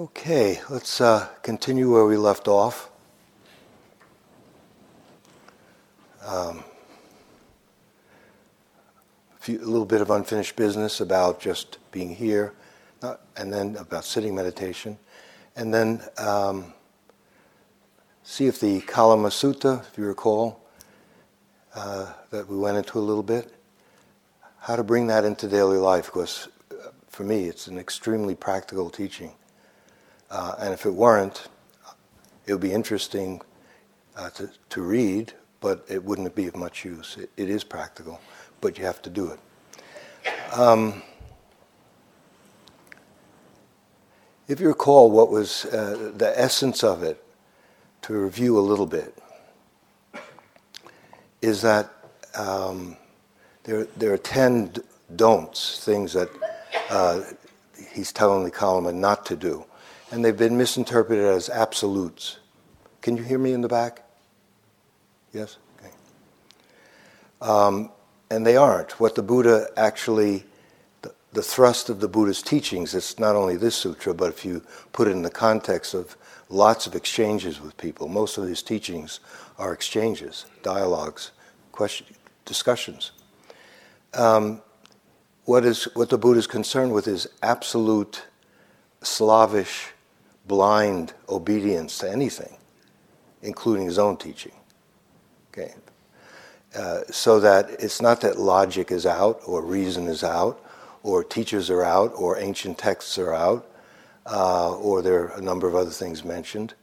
Okay, let's uh, continue where we left off. Um, a, few, a, little bit of unfinished business about just being here, and then about sitting meditation, and then um, see if the Kalama Sutta, if you recall, uh, that we went into a little bit, how to bring that into daily life, because uh, for me it's an extremely practical teaching. Uh, and if it weren't, it would be interesting uh, to, to read, but it wouldn't be of much use. It, it is practical, but you have to do it. Um, if you recall what was uh, the essence of it, to review a little bit, is that um, there, there are 10 don'ts, things that uh, he's telling the Kalama not to do and they've been misinterpreted as absolutes. Can you hear me in the back? Yes? Okay. Um, and they aren't. What the Buddha actually, the, the thrust of the Buddha's teachings, it's not only this sutra, but if you put it in the context of lots of exchanges with people, most of his teachings are exchanges, dialogues, question, discussions. Um, what, is, what the Buddha is concerned with is absolute slavish blind obedience to anything, including his own teaching. Okay. Uh, so that it's not that logic is out or reason is out or teachers are out or ancient texts are out uh, or there are a number of other things mentioned.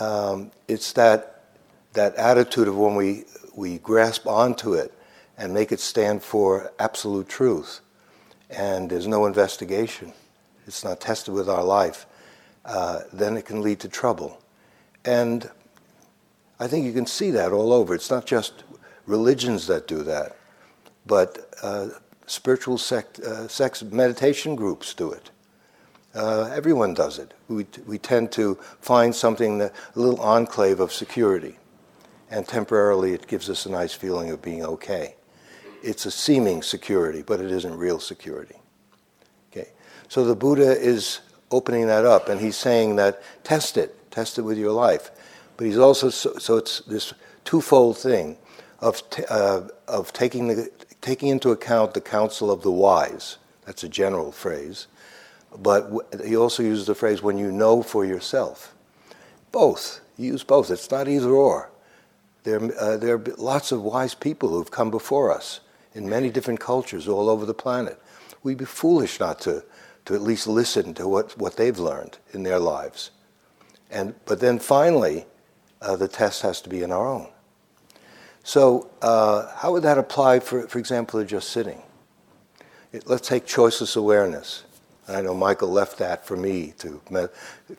Um, it's that, that attitude of when we, we grasp onto it and make it stand for absolute truth and there's no investigation. It's not tested with our life uh, then it can lead to trouble. And I think you can see that all over. It's not just religions that do that, but uh, spiritual sect, uh, sex meditation groups do it. Uh, everyone does it. We, we tend to find something, that, a little enclave of security, and temporarily it gives us a nice feeling of being okay. It's a seeming security, but it isn't real security. Okay, so the Buddha is opening that up, and he's saying that test it, test it with your life. But he's also so, so it's this twofold thing of t- uh, of taking the taking into account the counsel of the wise. That's a general phrase, but w- he also uses the phrase "when you know for yourself." Both you use both. It's not either or. There, uh, there are lots of wise people who've come before us in many different cultures all over the planet. We'd be foolish not to to at least listen to what, what they've learned in their lives. And, but then finally, uh, the test has to be in our own. So, uh, how would that apply, for, for example, to just sitting? It, let's take choiceless awareness. I know Michael left that for me to, me,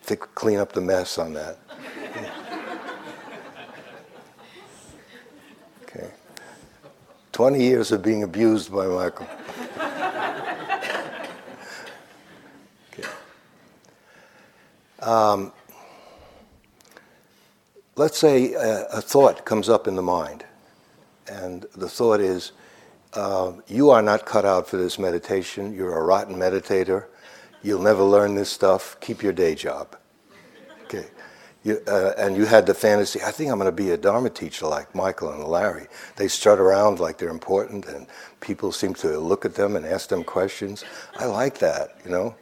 to clean up the mess on that. okay. 20 years of being abused by Michael. Um, let's say a, a, thought comes up in the mind, and the thought is, uh, You are not cut out for this meditation. You're a rotten meditator. You'll never learn this stuff. Keep your day job. Okay. You, uh, and you had the fantasy, I think I'm going to be a Dharma teacher like Michael and Larry. They strut around like they're important, and people seem to look at them and ask them questions. I like that, you know.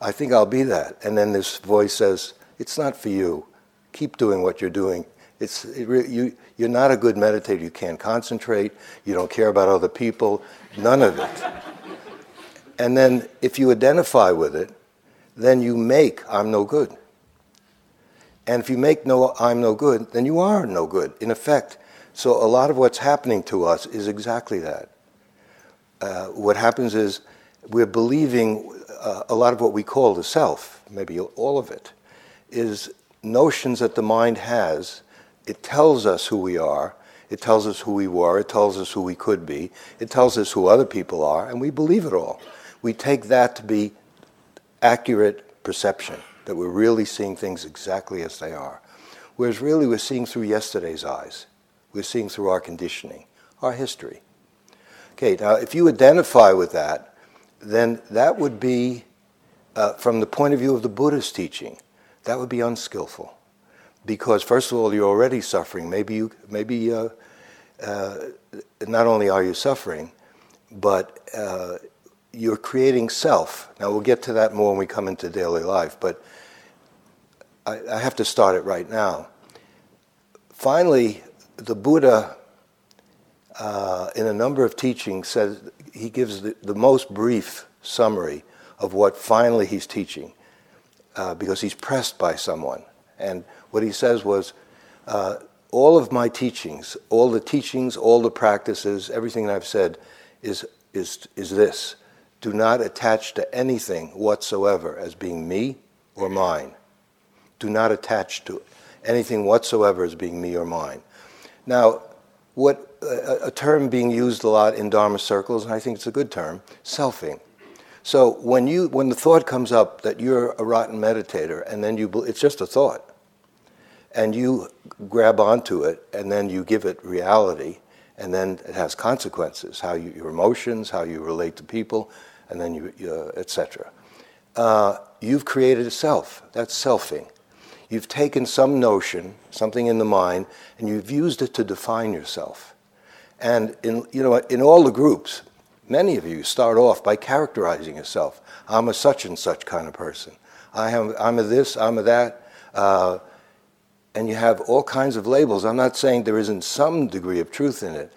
I think I'll be that. And then this voice says, It's not for you. Keep doing what you're doing. It's, it re- you, you're not a good meditator. You can't concentrate. You don't care about other people. None of it. and then if you identify with it, then you make I'm no good. And if you make no I'm no good, then you are no good, in effect. So a lot of what's happening to us is exactly that. Uh, what happens is we're believing uh, a lot of what we call the self, maybe all of it, is notions that the mind has. It tells us who we are, it tells us who we were, it tells us who we could be, it tells us who other people are, and we believe it all. We take that to be accurate perception, that we're really seeing things exactly as they are. Whereas really we're seeing through yesterday's eyes. We're seeing through our conditioning, our history. Okay, now if you identify with that, then that would be uh, from the point of view of the Buddha's teaching, that would be unskillful. Because, first of all, you're already suffering. Maybe, you, maybe uh, uh, not only are you suffering, but uh, you're creating self. Now, we'll get to that more when we come into daily life, but I, I have to start it right now. Finally, the Buddha, uh, in a number of teachings, says he gives the, the most brief summary of what finally he's teaching uh, because he's pressed by someone. And what he says was, uh, all of my teachings, all the teachings, all the practices, everything I've said is, is, is this. Do not attach to anything whatsoever as being me or mine. Do not attach to anything whatsoever as being me or mine. Now, what a, a term being used a lot in Dharma circles, and I think it's a good term, selfing. So when you when the thought comes up that you're a rotten meditator, and then you it's just a thought, and you grab onto it, and then you give it reality, and then it has consequences: how you, your emotions, how you relate to people, and then you, you etc. Uh, you've created a self. That's selfing. You've taken some notion, something in the mind, and you've used it to define yourself. And in you know in all the groups, Many of you start off by characterizing yourself. I'm a such and such kind of person. I am, I'm a this, I'm a that. Uh, and you have all kinds of labels. I'm not saying there isn't some degree of truth in it,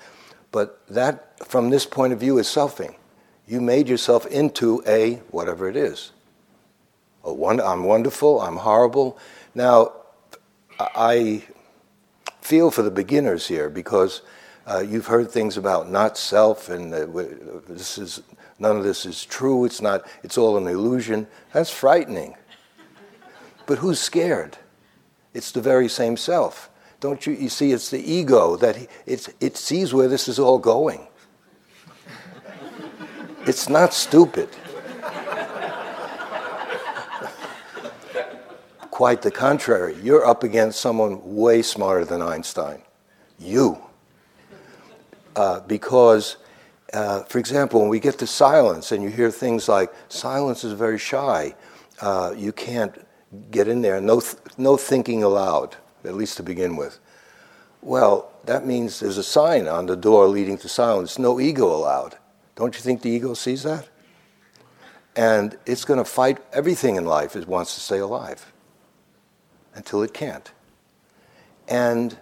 but that, from this point of view, is selfing. You made yourself into a whatever it is. A one, I'm wonderful, I'm horrible. Now, I feel for the beginners here because uh, you've heard things about not self, and uh, this is none of this is true. It's not. It's all an illusion. That's frightening. But who's scared? It's the very same self. Don't you? You see, it's the ego that it it sees where this is all going. It's not stupid. Quite the contrary. You're up against someone way smarter than Einstein. You. Uh, because, uh, for example, when we get to silence and you hear things like, silence is very shy, uh, you can't get in there, no, th- no thinking allowed, at least to begin with. Well, that means there's a sign on the door leading to silence, no ego allowed. Don't you think the ego sees that? And it's going to fight everything in life it wants to stay alive until it can't. And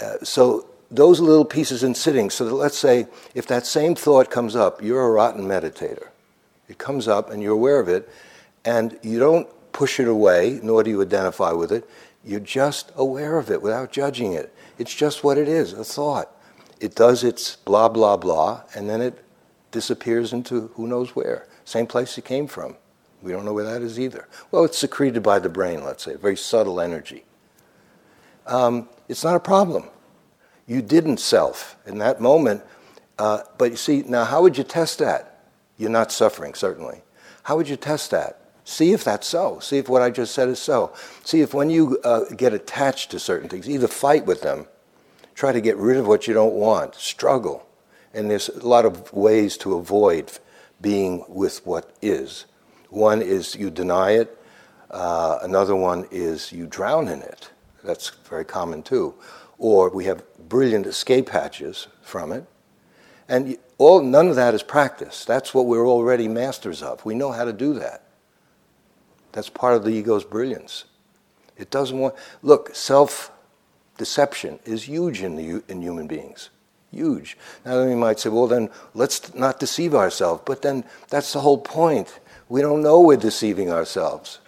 uh, so those little pieces in sitting. So that let's say if that same thought comes up, you're a rotten meditator. It comes up and you're aware of it, and you don't push it away, nor do you identify with it. You're just aware of it without judging it. It's just what it is a thought. It does its blah, blah, blah, and then it disappears into who knows where. Same place it came from. We don't know where that is either. Well, it's secreted by the brain, let's say, very subtle energy. Um, it's not a problem. You didn't self in that moment. Uh, but you see, now how would you test that? You're not suffering, certainly. How would you test that? See if that's so. See if what I just said is so. See if when you uh, get attached to certain things, either fight with them, try to get rid of what you don't want, struggle. And there's a lot of ways to avoid being with what is. One is you deny it, uh, another one is you drown in it. That's very common too. Or we have brilliant escape hatches from it. And all, none of that is practice. That's what we're already masters of. We know how to do that. That's part of the ego's brilliance. It doesn't want. Look, self deception is huge in, the, in human beings. Huge. Now, then you might say, well, then let's not deceive ourselves. But then that's the whole point. We don't know we're deceiving ourselves.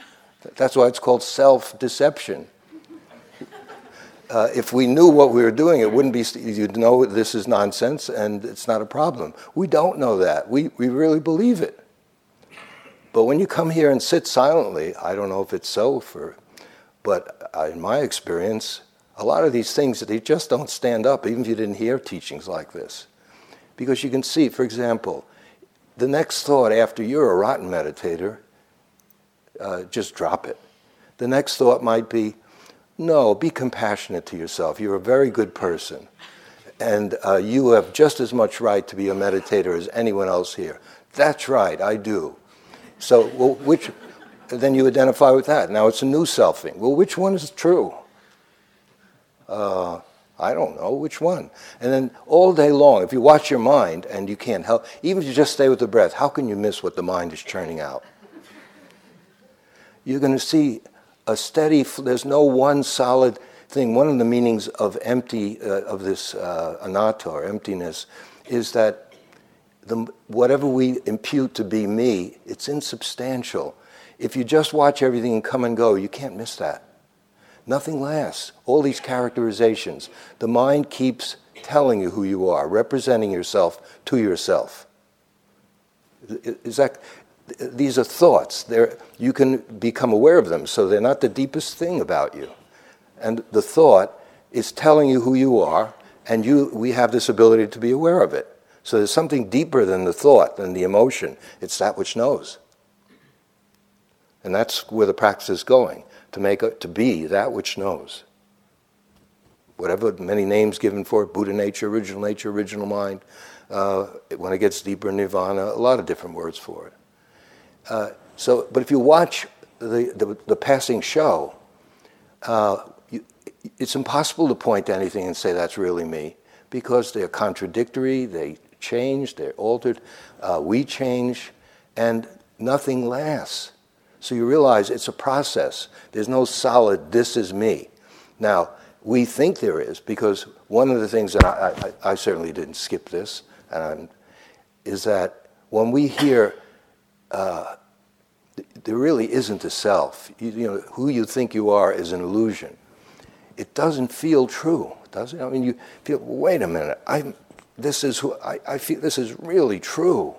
That's why it's called self deception uh, if we knew what we were doing, it wouldn't be, you'd know this is nonsense and it's not a problem. We don't know that. We, we really believe it. But when you come here and sit silently, I don't know if it's so for, but in my experience, a lot of these things, they just don't stand up, even if you didn't hear teachings like this. Because you can see, for example, the next thought after you're a rotten meditator, uh, just drop it. The next thought might be, no, be compassionate to yourself. You're a very good person. And uh, you have just as much right to be a meditator as anyone else here. That's right, I do. So, well, which, then you identify with that. Now it's a new selfing. Well, which one is true? Uh, I don't know which one. And then all day long, if you watch your mind and you can't help, even if you just stay with the breath, how can you miss what the mind is churning out? You're going to see a steady. There's no one solid thing. One of the meanings of empty uh, of this uh, anatta or emptiness is that the, whatever we impute to be me, it's insubstantial. If you just watch everything come and go, you can't miss that. Nothing lasts. All these characterizations. The mind keeps telling you who you are, representing yourself to yourself. Is that, these are thoughts. They're, you can become aware of them, so they're not the deepest thing about you. And the thought is telling you who you are, and you, we have this ability to be aware of it. So there's something deeper than the thought, than the emotion. It's that which knows. And that's where the practice is going to make a, to be that which knows. Whatever many names given for it, Buddha nature, original nature, original mind. Uh, when it gets deeper, nirvana, a lot of different words for it. Uh, so, but if you watch the, the, the passing show, uh, you, it's impossible to point to anything and say that's really me because they're contradictory, they change, they're altered, uh, we change, and nothing lasts. So you realize it's a process. There's no solid, this is me. Now, we think there is because one of the things that I, I, I certainly didn't skip this, and is that when we hear uh, there really isn't a self. You, you, know, who you think you are is an illusion. It doesn't feel true, does it? I mean, you feel, wait a minute, I, this is who, I, I feel this is really true.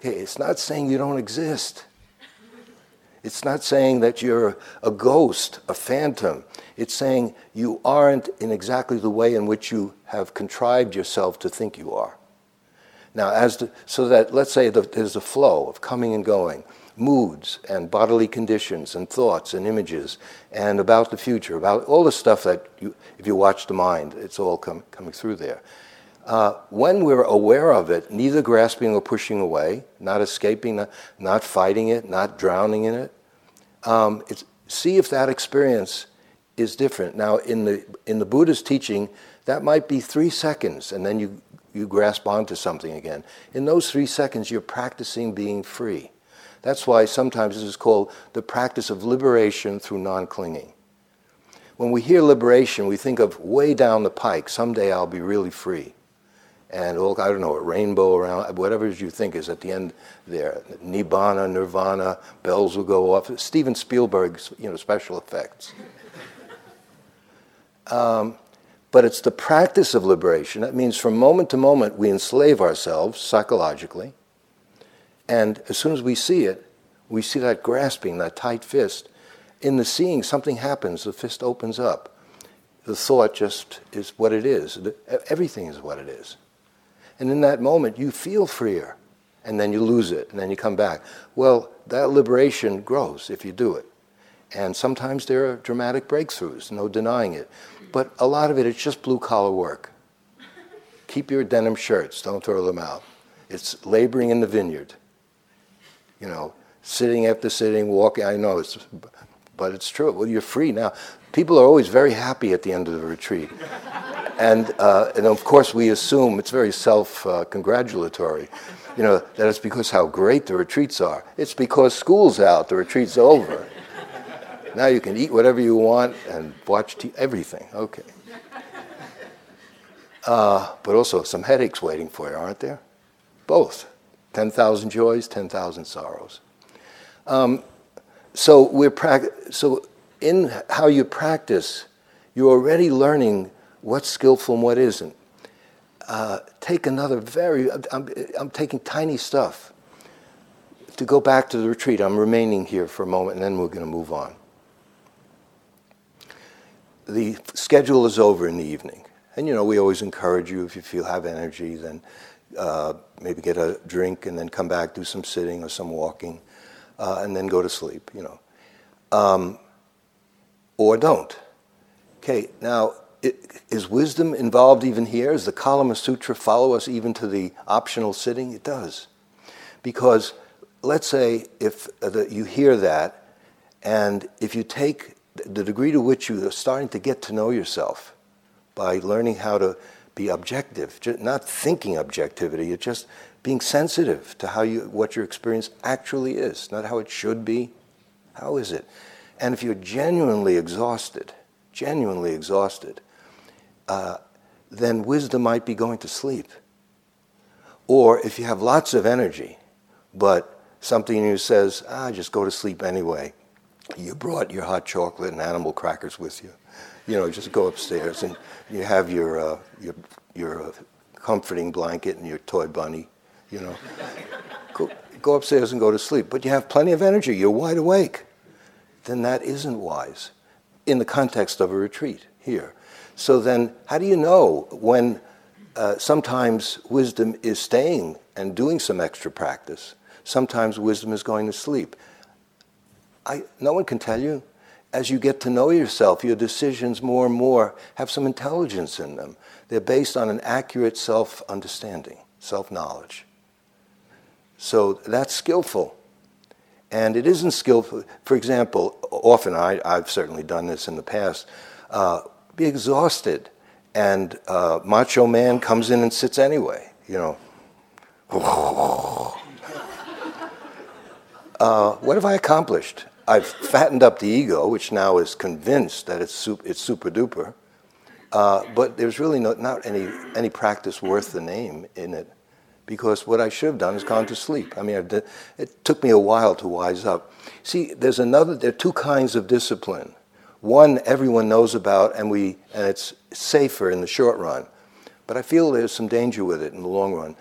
Okay, it's not saying you don't exist. It's not saying that you're a ghost, a phantom. It's saying you aren't in exactly the way in which you have contrived yourself to think you are. Now, as so that let's say the, there's a flow of coming and going, moods and bodily conditions and thoughts and images and about the future, about all the stuff that you, if you watch the mind, it's all com- coming through there. Uh, when we're aware of it, neither grasping or pushing away, not escaping, not, not fighting it, not drowning in it, um, see if that experience is different. Now, in the, in the Buddha's teaching, that might be three seconds, and then you, you grasp onto something again. In those three seconds, you're practicing being free. That's why sometimes this is called the practice of liberation through non clinging. When we hear liberation, we think of way down the pike, someday I'll be really free and all, I don't know, a rainbow around, whatever you think is at the end there. Nibbana, Nirvana, bells will go off. Steven Spielberg's, you know, special effects. Um, but it's the practice of liberation. That means from moment to moment we enslave ourselves psychologically, and as soon as we see it, we see that grasping, that tight fist. In the seeing, something happens. The fist opens up. The thought just is what it is. Everything is what it is. And in that moment, you feel freer. And then you lose it, and then you come back. Well, that liberation grows if you do it. And sometimes there are dramatic breakthroughs, no denying it. But a lot of it, it's just blue collar work. Keep your denim shirts, don't throw them out. It's laboring in the vineyard. You know, sitting after sitting, walking. I know it's, but it's true. Well, you're free now. People are always very happy at the end of the retreat and, uh, and of course, we assume it's very self uh, congratulatory, you know, that it's because how great the retreats are. It's because school's out, the retreat's over. now you can eat whatever you want and watch t- everything. Okay. Uh, but also some headaches waiting for you, aren't there? Both. 10,000 joys, 10,000 sorrows. Um, so, we're pra- so, in how you practice, you're already learning what's skillful and what isn't. Uh, take another very, I'm, I'm taking tiny stuff. To go back to the retreat, I'm remaining here for a moment and then we're going to move on. The schedule is over in the evening. And you know, we always encourage you if you feel have energy, then uh, maybe get a drink and then come back, do some sitting or some walking, uh, and then go to sleep, you know. Um, or don't. Okay, now is wisdom involved even here? Does the Kalama Sutra follow us even to the optional sitting? It does. Because let's say if uh, the, you hear that, and if you take the degree to which you are starting to get to know yourself by learning how to be objective, not thinking objectivity, it's just being sensitive to how you, what your experience actually is, not how it should be. How is it? And if you're genuinely exhausted, genuinely exhausted, uh, then wisdom might be going to sleep. Or if you have lots of energy, but something in you says, ah, just go to sleep anyway. You brought your hot chocolate and animal crackers with you. You know, just go upstairs and you have your, uh, your, your uh, comforting blanket and your toy bunny, you know. go, go upstairs and go to sleep. But you have plenty of energy, you're wide awake. Then that isn't wise in the context of a retreat here. So then, how do you know when uh, sometimes wisdom is staying and doing some extra practice? Sometimes wisdom is going to sleep. I, no one can tell you. As you get to know yourself, your decisions more and more have some intelligence in them. They're based on an accurate self understanding, self knowledge. So that's skillful. And it isn't skillful. For example, often I, have certainly done this in the past. Uh, be exhausted, and uh, macho man comes in and sits anyway. You know. uh, what have I accomplished? I've fattened up the ego, which now is convinced that it's, super, it's super duper. Uh, but there's really no, not any, any practice worth the name in it because what I should have done is gone to sleep. I mean, it took me a while to wise up. See, there's another, there are two kinds of discipline. One everyone knows about, and, we, and it's safer in the short run. But I feel there's some danger with it in the long run.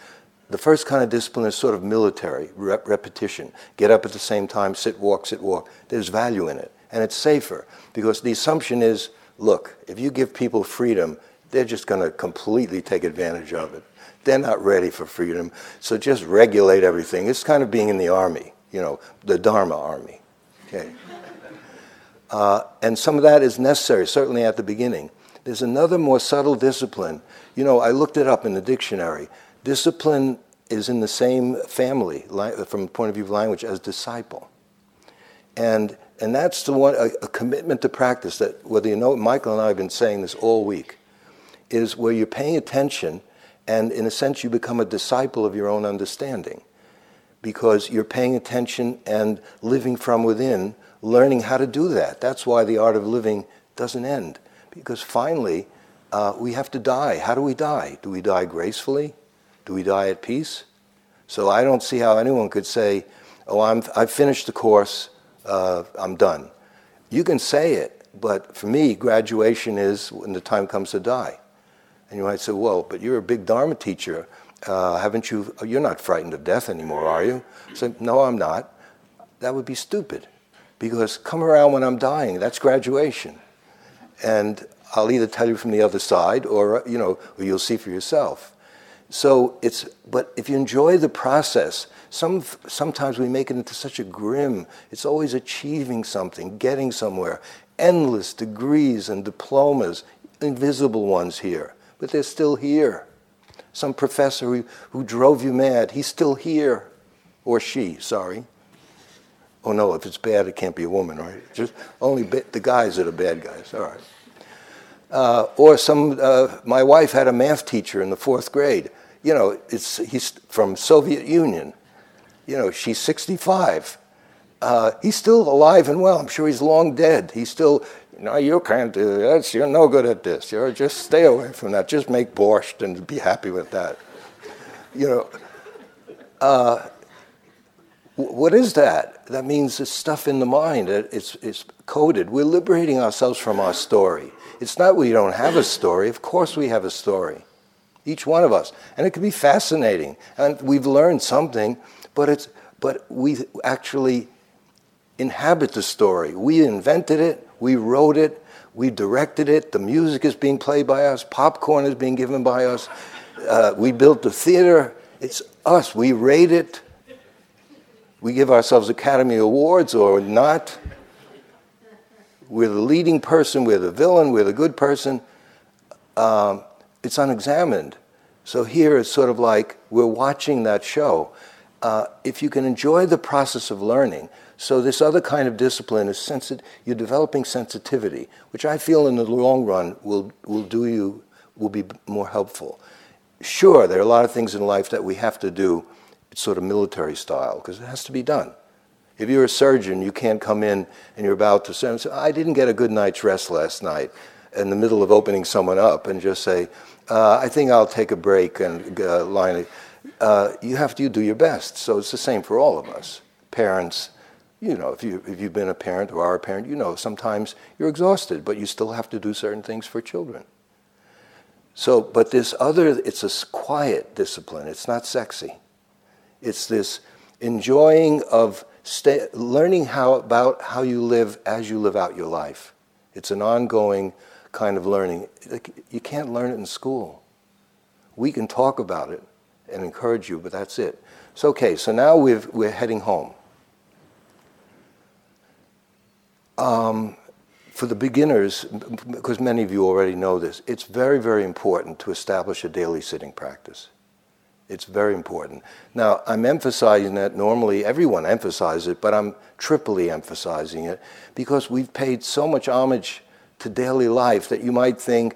The first kind of discipline is sort of military, rep- repetition. Get up at the same time, sit, walk, sit, walk. There's value in it. And it's safer because the assumption is look, if you give people freedom, they're just going to completely take advantage of it. They're not ready for freedom. So just regulate everything. It's kind of being in the army, you know, the Dharma army. Okay. Uh, and some of that is necessary, certainly at the beginning. There's another more subtle discipline. You know, I looked it up in the dictionary. Discipline is in the same family, from the point of view of language, as disciple. And, and that's the one, a, a commitment to practice that, whether you know, Michael and I have been saying this all week, is where you're paying attention and, in a sense, you become a disciple of your own understanding because you're paying attention and living from within learning how to do that. That's why the art of living doesn't end, because finally uh, we have to die. How do we die? Do we die gracefully? Do we die at peace? So I don't see how anyone could say, "Oh, I'm I've finished the course. Uh, I'm done." You can say it, but for me, graduation is when the time comes to die. And you might say, "Well, but you're a big Dharma teacher. Uh, haven't you? You're not frightened of death anymore, are you?" Say, "No, I'm not." That would be stupid because come around when I'm dying, that's graduation. And I'll either tell you from the other side or, you know, or you'll see for yourself. So it's, but if you enjoy the process, some, sometimes we make it into such a grim, it's always achieving something, getting somewhere, endless degrees and diplomas, invisible ones here, but they're still here. Some professor who, who drove you mad, he's still here, or she, sorry. Oh no, if it's bad, it can't be a woman, right? Just only ba- the guys are the bad guys. All right. Uh, or some. Uh, my wife had a math teacher in the fourth grade. You know, it's he's from Soviet Union. You know, she's 65. Uh, he's still alive and well. I'm sure he's long dead. He's still. No, you can't do. You're no good at this. You're just stay away from that. Just make borscht and be happy with that. You know. Uh, what is that? That means it's stuff in the mind. It's, it's coded. We're liberating ourselves from our story. It's not we don't have a story. Of course, we have a story. Each one of us. And it can be fascinating. And we've learned something, but, it's, but we actually inhabit the story. We invented it, we wrote it, we directed it, the music is being played by us, popcorn is being given by us, uh, we built the theater. It's us. We rate it we give ourselves Academy Awards or not. We're the leading person, we're the villain, we're the good person. Um, it's unexamined. So here it's sort of like we're watching that show. uh, if you can enjoy the process of learning, so this other kind of discipline is sensi- you're developing sensitivity, which I feel in the long run will, will do you, will be more helpful. Sure, there are a lot of things in life that we have to do, it's sort of military style, because it has to be done. If you're a surgeon, you can't come in and you're about to say, I didn't get a good night's rest last night in the middle of opening someone up and just say, uh, I think I'll take a break and uh, line it. Uh, you have to do your best. So it's the same for all of us. Parents, you know, if, you, if you've been a parent or are a parent, you know sometimes you're exhausted, but you still have to do certain things for children. So, but this other, it's a quiet discipline. It's not sexy. It's this enjoying of stay, learning how about how you live as you live out your life. It's an ongoing kind of learning. You can't learn it in school. We can talk about it and encourage you, but that's it. So, okay, so now we are heading home. Um, for the beginners, because many of you already know this, it's very, very important to establish a daily sitting practice. It's very important. Now, I'm emphasizing that normally everyone emphasizes it, but I'm triply emphasizing it because we've paid so much homage to daily life that you might think,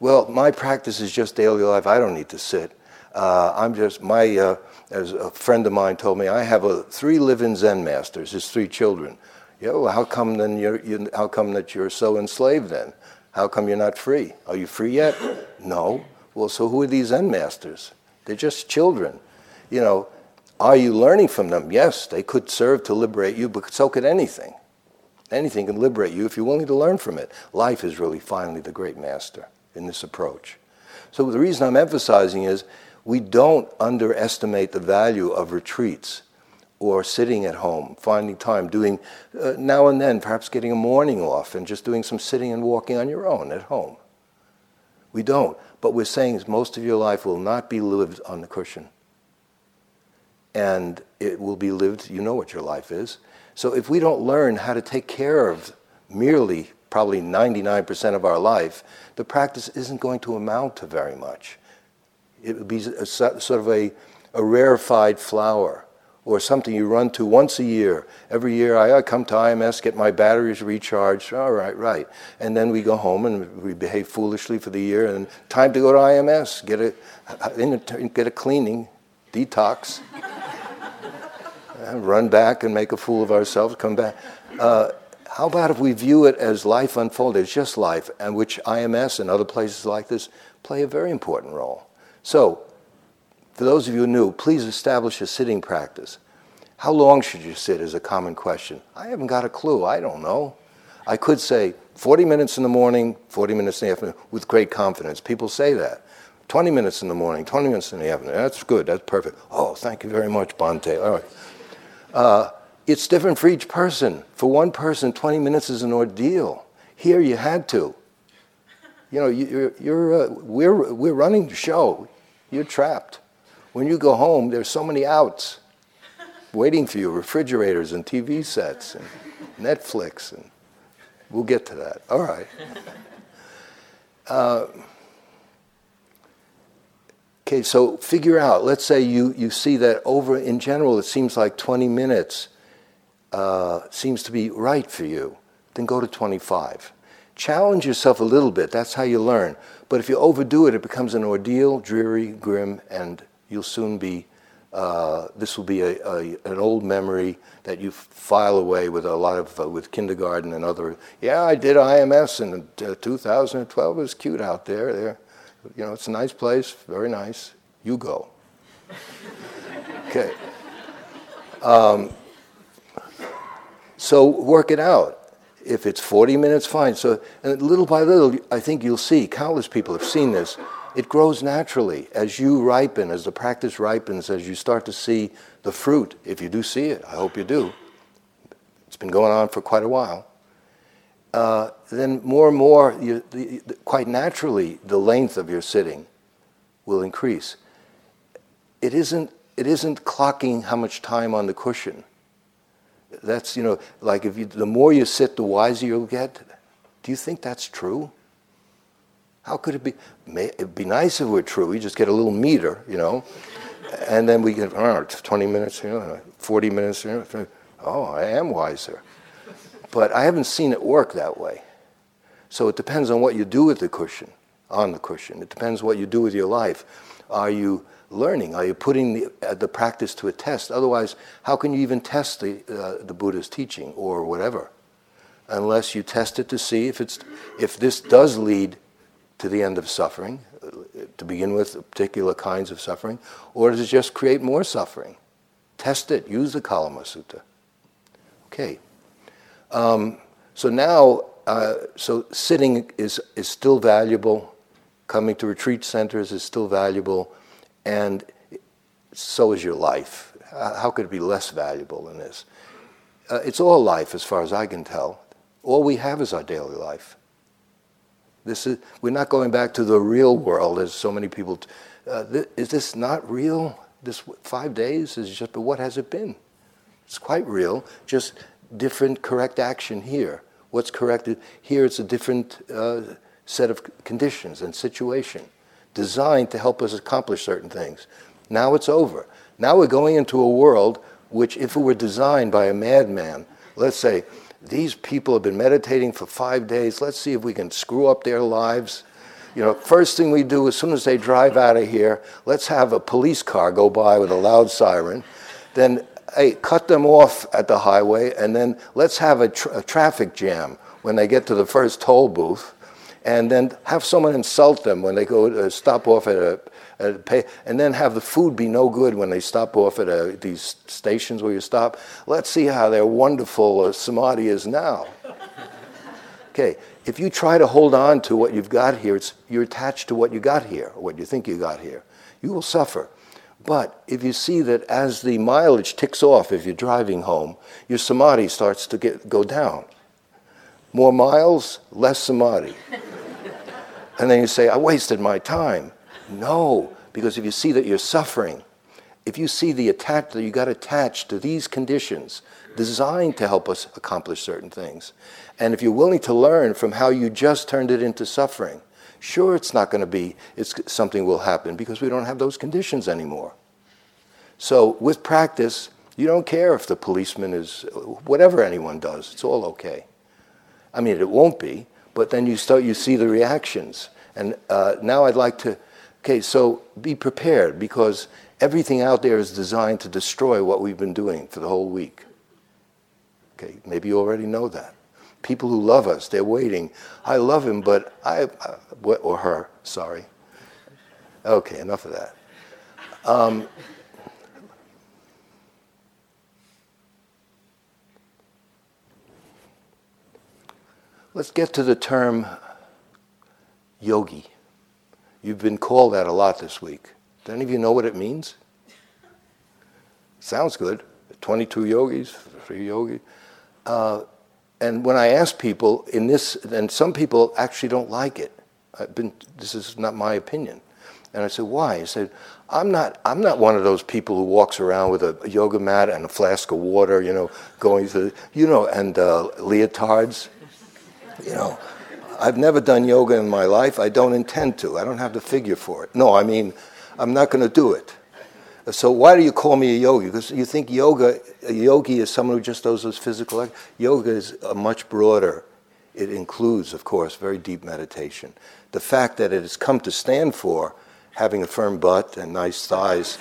well, my practice is just daily life. I don't need to sit. Uh, I'm just, my, uh, as a friend of mine told me, I have a, three living Zen masters, his three children. Yeah, well, how come then you're, you, how come that you're so enslaved then? How come you're not free? Are you free yet? No. Well, so who are these Zen masters? They're just children. You know, are you learning from them? Yes, they could serve to liberate you, but so could anything. Anything can liberate you if you're willing to learn from it. Life is really finally the great master in this approach. So the reason I'm emphasizing is we don't underestimate the value of retreats or sitting at home, finding time, doing uh, now and then, perhaps getting a morning off and just doing some sitting and walking on your own at home. We don't. But we're saying most of your life will not be lived on the cushion. And it will be lived, you know what your life is. So if we don't learn how to take care of merely probably 99% of our life, the practice isn't going to amount to very much. It would be a, sort of a, a rarefied flower or something you run to once a year. Every year I, come to IMS, get my batteries recharged. All right, right. And then we go home and we behave foolishly for the year. And time to go to IMS, get a, get a cleaning, detox, run back and make a fool of ourselves, come back. Uh, how about if we view it as life unfolded? It's just life, and which IMS and other places like this play a very important role. So, for those of you new, please establish a sitting practice. How long should you sit is a common question. I haven't got a clue. I don't know. I could say 40 minutes in the morning, 40 minutes in the afternoon with great confidence. People say that. 20 minutes in the morning, 20 minutes in the afternoon. That's good. That's perfect. Oh, thank you very much, Bhante. All right. Uh, it's different for each person. For one person, 20 minutes is an ordeal. Here, you had to. You know, you're, you're uh, we're, we're running the show. You're trapped. When you go home, there's so many outs waiting for you refrigerators and TV sets and Netflix. And we'll get to that. All right. Uh, okay, so figure out, let's say you, you see that over in general, it seems like 20 minutes uh, seems to be right for you. Then go to 25. Challenge yourself a little bit. That's how you learn. But if you overdo it, it becomes an ordeal, dreary, grim, and you'll soon be, uh, this will be a, a, an old memory that you file away with a lot of, uh, with kindergarten and other, yeah, I did IMS in uh, 2012. It was cute out there. there. You know, it's a nice place, very nice. You go. okay. Um, so work it out. If it's 40 minutes, fine. So and little by little, I think you'll see, countless people have seen this, it grows naturally as you ripen, as the practice ripens, as you start to see the fruit, if you do see it, I hope you do. It's been going on for quite a while. Uh, then more and more, you, the, the, quite naturally, the length of your sitting will increase. It isn't, it isn't clocking how much time on the cushion. That's, you know, like if you, the more you sit, the wiser you'll get. Do you think that's true? How could it be? It'd be nice if it were true. You just get a little meter, you know. and then we get, oh, 20 minutes here, 40 minutes here. Oh, I am wiser. But I haven't seen it work that way. So it depends on what you do with the cushion, on the cushion. It depends what you do with your life. Are you learning? Are you putting the, uh, the practice to a test? Otherwise, how can you even test the, uh, the Buddha's teaching or whatever? Unless you test it to see if, it's, if this does lead to the end of suffering, to begin with, particular kinds of suffering, or does it just create more suffering? Test it. Use the Kalama Sutta. Okay. Um, so now, uh, so sitting is, is still valuable. Coming to retreat centers is still valuable and so is your life. How could it be less valuable than this? Uh, it's all life, as far as I can tell. All we have is our daily life. This is, we're not going back to the real world, as so many people. T- uh, th- is this not real? This five days is just, but what has it been? It's quite real, just different correct action here. What's corrected here? It's a different uh, set of conditions and situation designed to help us accomplish certain things. Now it's over. Now we're going into a world which, if it were designed by a madman, let's say, these people have been meditating for five days, let's see if we can screw up their lives. You know, first thing we do as soon as they drive out of here, let's have a police car go by with a loud siren. Then, hey, cut them off at the highway, and then let's have a, tra- a traffic jam when they get to the first toll booth and then have someone insult them when they go to stop off at a, at a pay, and then have the food be no good when they stop off at a, these stations where you stop. Let's see how their wonderful uh, samadhi is now. okay, if you try to hold on to what you've got here, you're attached to what you got here, or what you think you got here. You will suffer. But if you see that as the mileage ticks off, if you're driving home, your samadhi starts to get, go down. More miles, less samadhi. And then you say, I wasted my time. No, because if you see that you're suffering, if you see the attach that you got attached to these conditions designed to help us accomplish certain things, and if you're willing to learn from how you just turned it into suffering, sure it's not going to be it's something will happen because we don't have those conditions anymore. So with practice, you don't care if the policeman is whatever anyone does, it's all okay. I mean, it won't be, but then you start, you see the reactions. And uh, now I'd like to, okay, so be prepared because everything out there is designed to destroy what we've been doing for the whole week. Okay, maybe you already know that. People who love us, they're waiting. I love him, but I, I or her, sorry. Okay, enough of that. Um, Let's get to the term yogi. You've been called that a lot this week. Do any of you know what it means? Sounds good. 22 yogis, three yogis. Uh, and when I ask people in this, and some people actually don't like it. I've been, this is not my opinion. And I said, why? He said, I'm not, I'm not one of those people who walks around with a yoga mat and a flask of water, you know, going to, you know, and uh, leotards. You know, I've never done yoga in my life. I don't intend to. I don't have the figure for it. No, I mean, I'm not going to do it. So why do you call me a yogi? Because you think yoga, a yogi is someone who just does those physical. Yoga is a much broader. It includes, of course, very deep meditation. The fact that it has come to stand for having a firm butt and nice thighs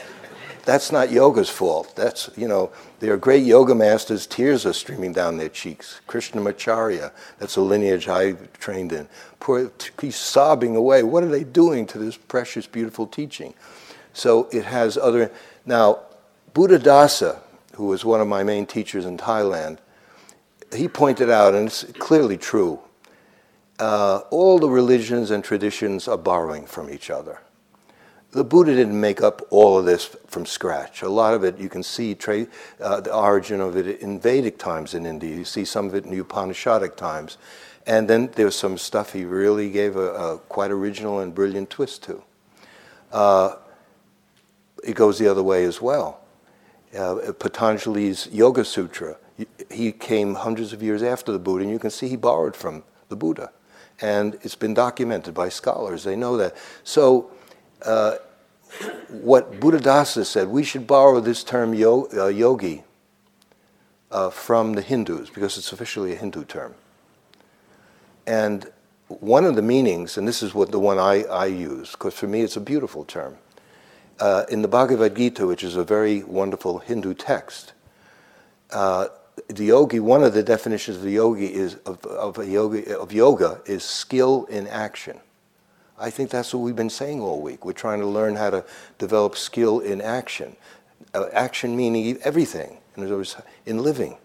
that's not yoga's fault. That's, you know, there are great yoga masters, tears are streaming down their cheeks. Krishnamacharya, that's a lineage I trained in. Poor, he's sobbing away. What are they doing to this precious, beautiful teaching? So it has other. Now, Buddhadasa, who was one of my main teachers in Thailand, he pointed out, and it's clearly true, uh, all the religions and traditions are borrowing from each other the Buddha didn't make up all of this from scratch. A lot of it, you can see tra- uh, the origin of it in Vedic times in India. You see some of it in Upanishadic times. And then there's some stuff he really gave a, a quite original and brilliant twist to. Uh, it goes the other way as well. Uh, Patanjali's Yoga Sutra, he came hundreds of years after the Buddha, and you can see he borrowed from the Buddha. And it's been documented by scholars, they know that. So uh, what Buddhadasa said, we should borrow this term yo, uh, yogi uh, from the Hindus because it's officially a Hindu term. And one of the meanings, and this is what the one I, I use, because for me it's a beautiful term, uh, in the Bhagavad Gita, which is a very wonderful Hindu text, uh, the yogi, one of the definitions of the yogi is of, of, yogi, of yoga is skill in action. I think that's what we've been saying all week. We're trying to learn how to develop skill in action. Uh, action meaning everything, in other words, in living.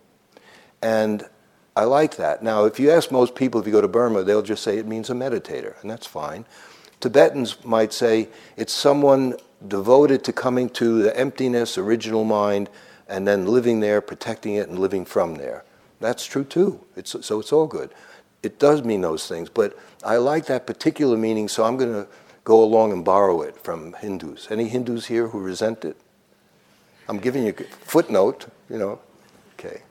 And I like that. Now, if you ask most people, if you go to Burma, they'll just say it means a meditator, and that's fine. Tibetans might say it's someone devoted to coming to the emptiness, original mind, and then living there, protecting it, and living from there. That's true too. It's, so it's all good. It does mean those things, but I like that particular meaning, so I'm going to go along and borrow it from Hindus. Any Hindus here who resent it? I'm giving you a footnote, you know. Okay.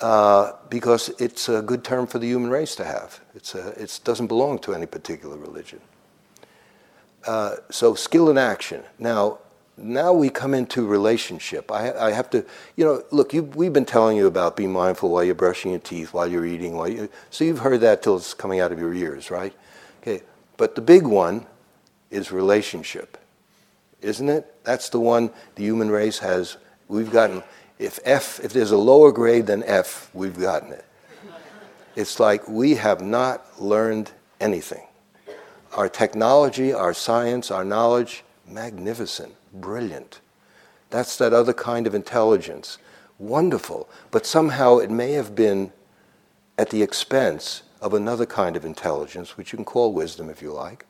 Uh, because it's a good term for the human race to have. It doesn't belong to any particular religion. Uh, so skill in action. Now, now we come into relationship. I, I have to, you know, look, you, we've been telling you about be mindful while you're brushing your teeth, while you're eating, while you, so you've heard that till it's coming out of your ears, right? Okay, but the big one is relationship, isn't it? That's the one the human race has. We've gotten. If F, if there's a lower grade than F, we've gotten it. It's like we have not learned anything. Our technology, our science, our knowledge, magnificent brilliant. That's that other kind of intelligence. Wonderful. But somehow it may have been at the expense of another kind of intelligence, which you can call wisdom if you like.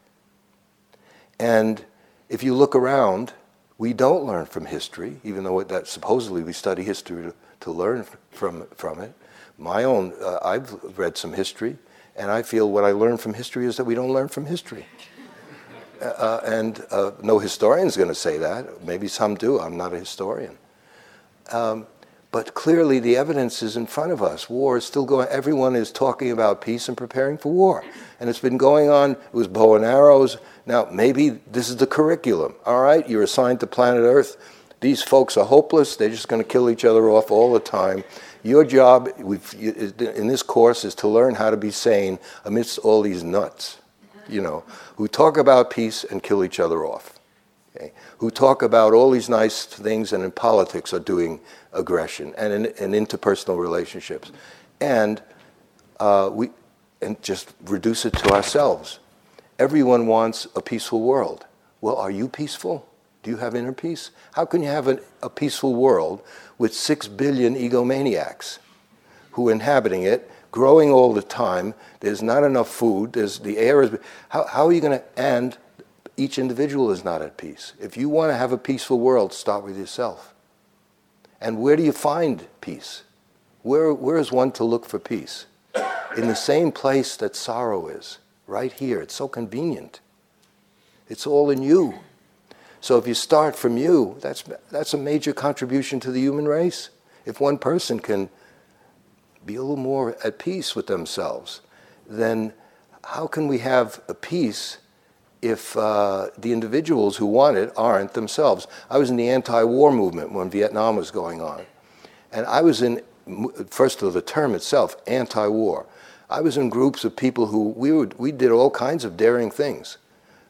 And if you look around, we don't learn from history, even though that supposedly we study history to, to learn from, from it. My own, uh, I've read some history, and I feel what I learn from history is that we don't learn from history. Uh, and uh, no historian is going to say that. Maybe some do. I'm not a historian. Um, but clearly, the evidence is in front of us. War is still going. Everyone is talking about peace and preparing for war, and it's been going on. It was bow and arrows. Now, maybe this is the curriculum. All right, you're assigned to planet Earth. These folks are hopeless. They're just going to kill each other off all the time. Your job in this course is to learn how to be sane amidst all these nuts you know, who talk about peace and kill each other off, okay? who talk about all these nice things and in politics are doing aggression and in, in interpersonal relationships. And uh, we and just reduce it to ourselves. Everyone wants a peaceful world. Well, are you peaceful? Do you have inner peace? How can you have an, a peaceful world with six billion egomaniacs who are inhabiting it growing all the time. There's not enough food. There's the air is. How, how are you going to? And each individual is not at peace. If you want to have a peaceful world, start with yourself. And where do you find peace? Where, where is one to look for peace? In the same place that sorrow is, right here. It's so convenient. It's all in you. So if you start from you, that's, that's a major contribution to the human race. If one person can be a little more at peace with themselves, then how can we have a peace if uh, the individuals who want it aren't themselves? I was in the anti war movement when Vietnam was going on. And I was in, first of all, the term itself, anti war. I was in groups of people who we, would, we did all kinds of daring things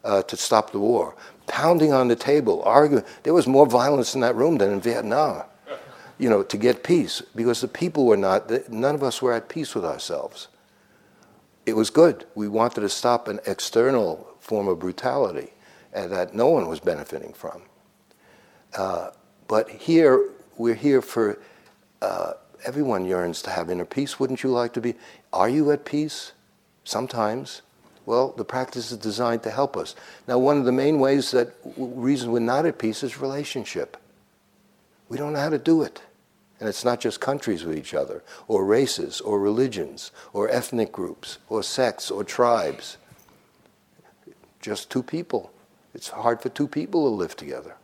uh, to stop the war, pounding on the table, arguing. There was more violence in that room than in Vietnam you know, to get peace because the people were not, none of us were at peace with ourselves. It was good. We wanted to stop an external form of brutality and that no one was benefiting from. Uh, but here, we're here for, uh, everyone yearns to have inner peace. Wouldn't you like to be? Are you at peace? Sometimes. Well, the practice is designed to help us. Now, one of the main ways that reason we're not at peace is relationship. We don't know how to do it. And it's not just countries with each other, or races, or religions, or ethnic groups, or sects, or tribes. Just two people. It's hard for two people to live together.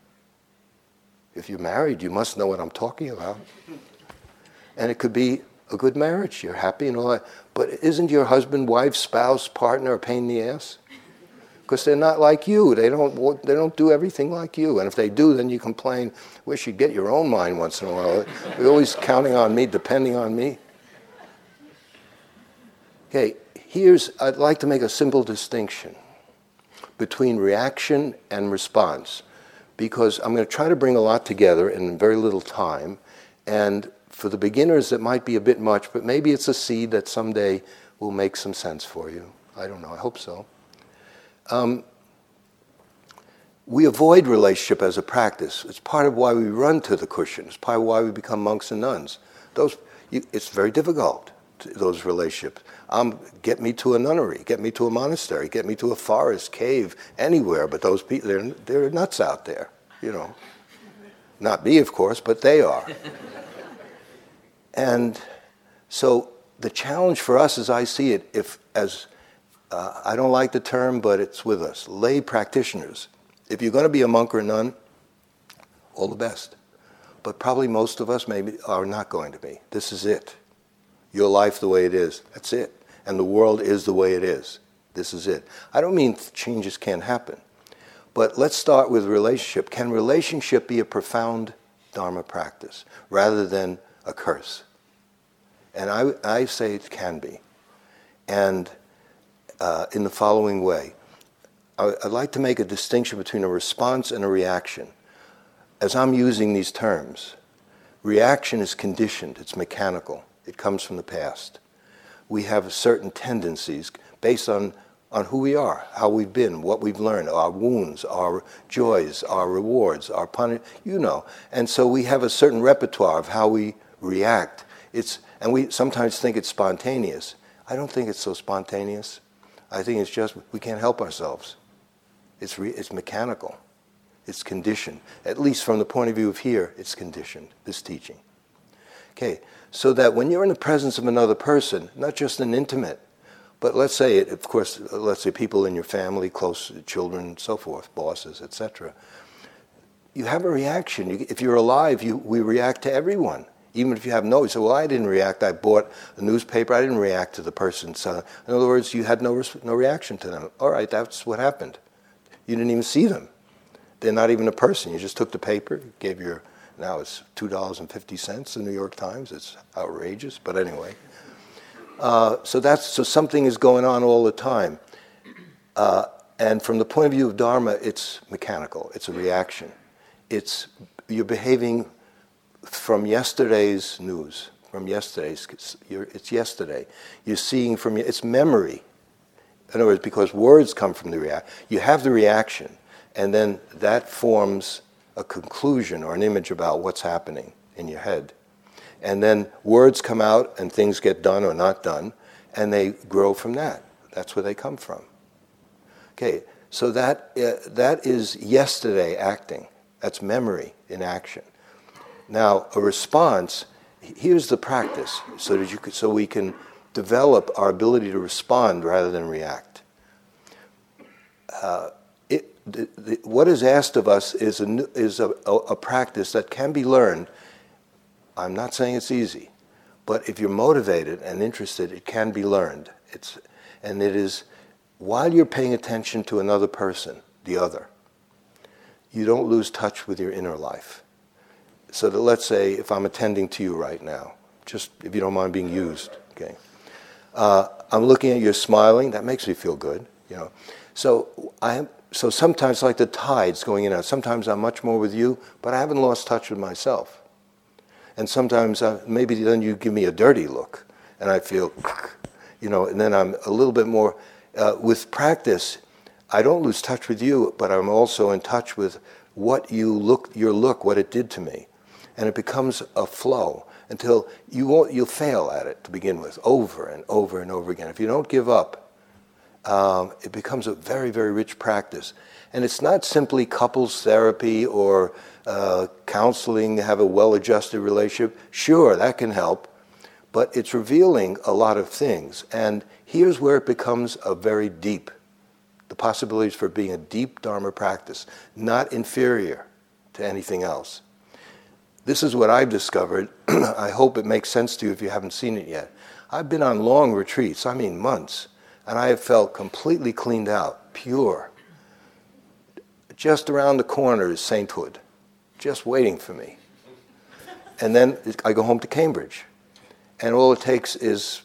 If you're married, you must know what I'm talking about. And it could be a good marriage. You're happy and all that. But isn't your husband, wife, spouse, partner a pain in the ass? Because they're not like you. They don't, they don't do everything like you. And if they do, then you complain, wish you'd get your own mind once in a while. You're always counting on me, depending on me. Okay, here's, I'd like to make a simple distinction between reaction and response because I'm going to try to bring a lot together in very little time. And for the beginners, it might be a bit much, but maybe it's a seed that someday will make some sense for you. I don't know, I hope so. Um, we avoid relationship as a practice. It's part of why we run to the cushion. It's part of why we become monks and nuns. Those, you, it's very difficult, those relationships. Um, get me to a nunnery, get me to a monastery, get me to a forest, cave, anywhere. But those people, they're, they're nuts out there, you know. Not me, of course, but they are. and so the challenge for us, as I see it, if as uh, I don't like the term, but it's with us, lay practitioners. If you're going to be a monk or a nun, all the best. But probably most of us maybe are not going to be. This is it. Your life the way it is. That's it and the world is the way it is. This is it. I don't mean changes can't happen, but let's start with relationship. Can relationship be a profound Dharma practice rather than a curse? And I, I say it can be. And Uh, in the following way I'd like to make a distinction between a response and a reaction. As I'm using these terms, reaction is conditioned, it's mechanical, it comes from the past we have certain tendencies based on, on who we are, how we've been, what we've learned, our wounds, our joys, our rewards, our punish, you know. And so we have a certain repertoire of how we react. It's, and we sometimes think it's spontaneous. I don't think it's so spontaneous. I think it's just we can't help ourselves. It's, re, it's mechanical. It's conditioned. At least from the point of view of here, it's conditioned, this teaching. Okay, so that when you're in the presence of another person, not just an intimate, but let's say, it, of course, let's say people in your family, close children, so forth, bosses, etc. You have a reaction. You, if you're alive, you, we react to everyone, even if you have no. You say, "Well, I didn't react. I bought a newspaper. I didn't react to the person." So, in other words, you had no no reaction to them. All right, that's what happened. You didn't even see them. They're not even a person. You just took the paper, gave your now it's $2.50, the New York Times. It's outrageous, but anyway. Uh, so that's so something is going on all the time. Uh, and from the point of view of Dharma, it's mechanical. It's a reaction. It's you're behaving from yesterday's news, from yesterday's. it's yesterday. You're seeing from it's memory. In other words, because words come from the react, you have the reaction, and then that forms a conclusion or an image about what's happening in your head. And then words come out and things get done or not done, and they grow from that. That's where they come from. Okay, so that, uh, that is yesterday acting. That's memory in action. Now, a response, here's the practice so, that you could, so we can develop our ability to respond rather than react. Uh, the, the, what is asked of us is, a, is a, a, a practice that can be learned. I'm not saying it's easy, but if you're motivated and interested, it can be learned. It's, and it is while you're paying attention to another person, the other, you don't lose touch with your inner life. So that let's say if I'm attending to you right now, just if you don't mind being used, okay. Uh, I'm looking at you smiling. That makes me feel good, you know. So I so sometimes, like the tides going in and out, sometimes I'm much more with you, but I haven't lost touch with myself. And sometimes I, uh, maybe then you give me a dirty look, and I feel, you know, and then I'm a little bit more. Uh, with practice, I don't lose touch with you, but I'm also in touch with what you look, your look, what it did to me, and it becomes a flow until you won't, you'll fail at it to begin with, over and over and over again. If you don't give up, um, it becomes a very, very rich practice. And it's not simply couples therapy or uh, counseling, to have a well adjusted relationship. Sure, that can help, but it's revealing a lot of things. And here's where it becomes a very deep the possibilities for being a deep Dharma practice, not inferior to anything else. This is what I've discovered. I hope it makes sense to you if you haven't seen it yet. I've been on long retreats, I mean months, and I have felt completely cleaned out, pure, just around the corner is sainthood, just waiting for me. And then I go home to Cambridge. And all it takes is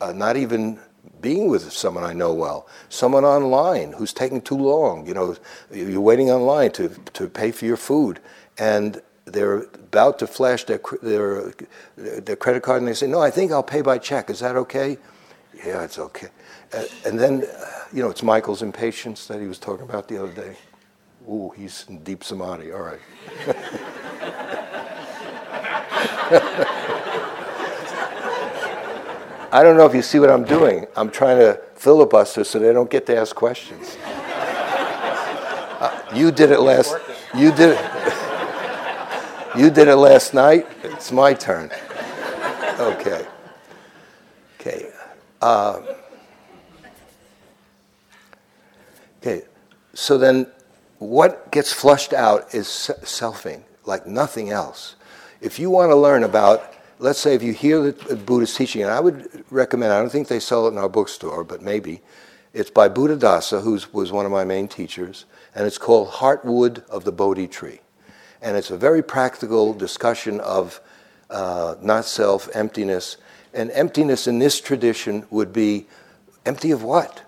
uh, not even being with someone I know well, someone online who's taking too long. You know, you're waiting online to, to pay for your food, and they're about to flash their, their, their credit card, and they say, No, I think I'll pay by check. Is that okay? Yeah, it's okay. and then, uh, you know, it's Michael's impatience that he was talking about the other day. Ooh, he's in deep samadhi. All right. I don't know if you see what I'm doing. I'm trying to filibuster so they don't get to ask questions. Uh, you did it last. You did it. You did it last night. It's my turn. Okay. Okay. Uh, okay. So then, what gets flushed out is selfing, like nothing else. If you want to learn about let's say if you hear the Buddha's teaching, and I would recommend, I don't think they sell it in our bookstore, but maybe, it's by Buddhadasa, who was one of my main teachers, and it's called Heartwood of the Bodhi Tree. And it's a very practical discussion of uh, not self, emptiness. And emptiness in this tradition would be empty of what?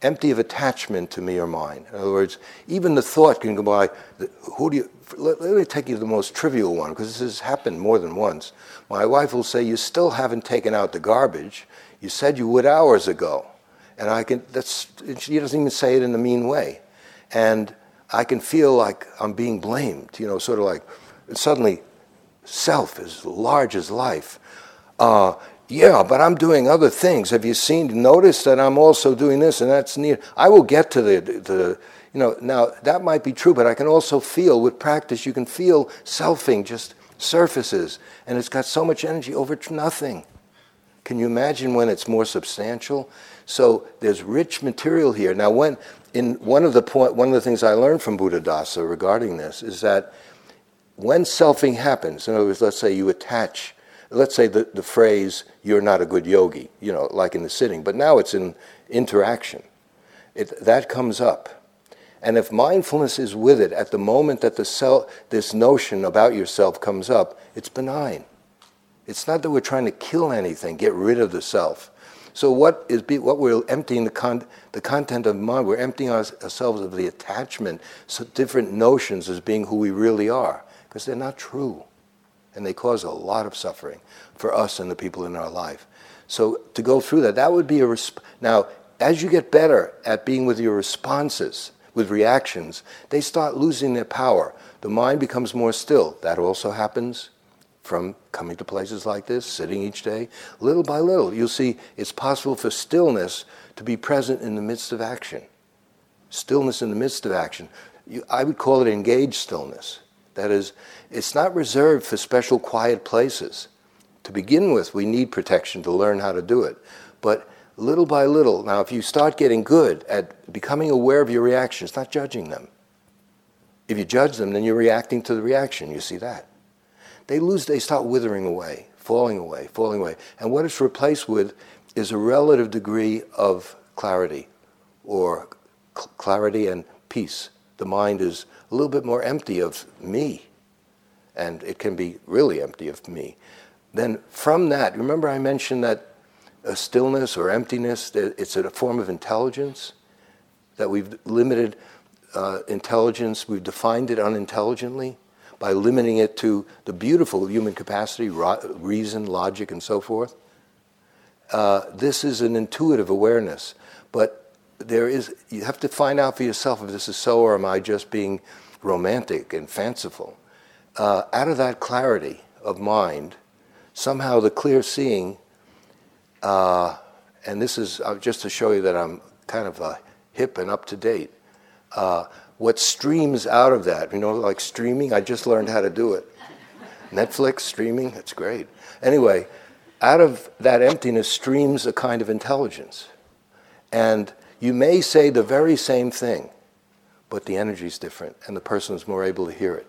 Empty of attachment to me or mine. In other words, even the thought can go by, who do you, let, let me take you to the most trivial one, because this has happened more than once. My wife will say, You still haven't taken out the garbage. You said you would hours ago. And I can, that's, she doesn't even say it in a mean way. And I can feel like I'm being blamed, you know, sort of like suddenly self is large as life. Uh, yeah, but I'm doing other things. Have you seen, notice that I'm also doing this and that's near? I will get to the, the, you know, now that might be true, but I can also feel with practice, you can feel selfing just surfaces and it's got so much energy over nothing. Can you imagine when it's more substantial? So there's rich material here. Now, when in one of the point, one of the things I learned from Buddhadasa regarding this is that when selfing happens, in other words, let's say you attach, let's say the, the phrase "you're not a good yogi," you know, like in the sitting, but now it's in interaction. It, that comes up. And if mindfulness is with it at the moment that the this notion about yourself comes up, it's benign. It's not that we're trying to kill anything, get rid of the self. So what is be, what we're emptying the, con, the content of mind? We're emptying our, ourselves of the attachment, so different notions as being who we really are, because they're not true, and they cause a lot of suffering for us and the people in our life. So to go through that, that would be a resp- now. As you get better at being with your responses, with reactions, they start losing their power. The mind becomes more still. That also happens from coming to places like this, sitting each day. Little by little, you'll see it's possible for stillness to be present in the midst of action. Stillness in the midst of action. You, I would call it engaged stillness. That is, it's not reserved for special quiet places. To begin with, we need protection to learn how to do it. But little by little. Now, if you start getting good at becoming aware of your reactions, not judging them. If you judge them, then you're reacting to the reaction. You see that. They lose, they start withering away, falling away, falling away. And what it's replaced with is a relative degree of clarity or cl- clarity and peace. The mind is a little bit more empty of me, and it can be really empty of me. Then from that, remember I mentioned that a stillness or emptiness, it's a form of intelligence, that we've limited uh, intelligence, we've defined it unintelligently by limiting it to the beautiful human capacity, reason, logic, and so forth. Uh, this is an intuitive awareness, but there is, you have to find out for yourself if this is so or am I just being romantic and fanciful. Uh, out of that clarity of mind, somehow the clear seeing uh, and this is uh, just to show you that I'm kind of uh, hip and up to date. What streams out of that, you know, like streaming, I just learned how to do it. Netflix, streaming, that's great. Anyway, out of that emptiness streams a kind of intelligence. And you may say the very same thing, but the energy is different and the person is more able to hear it.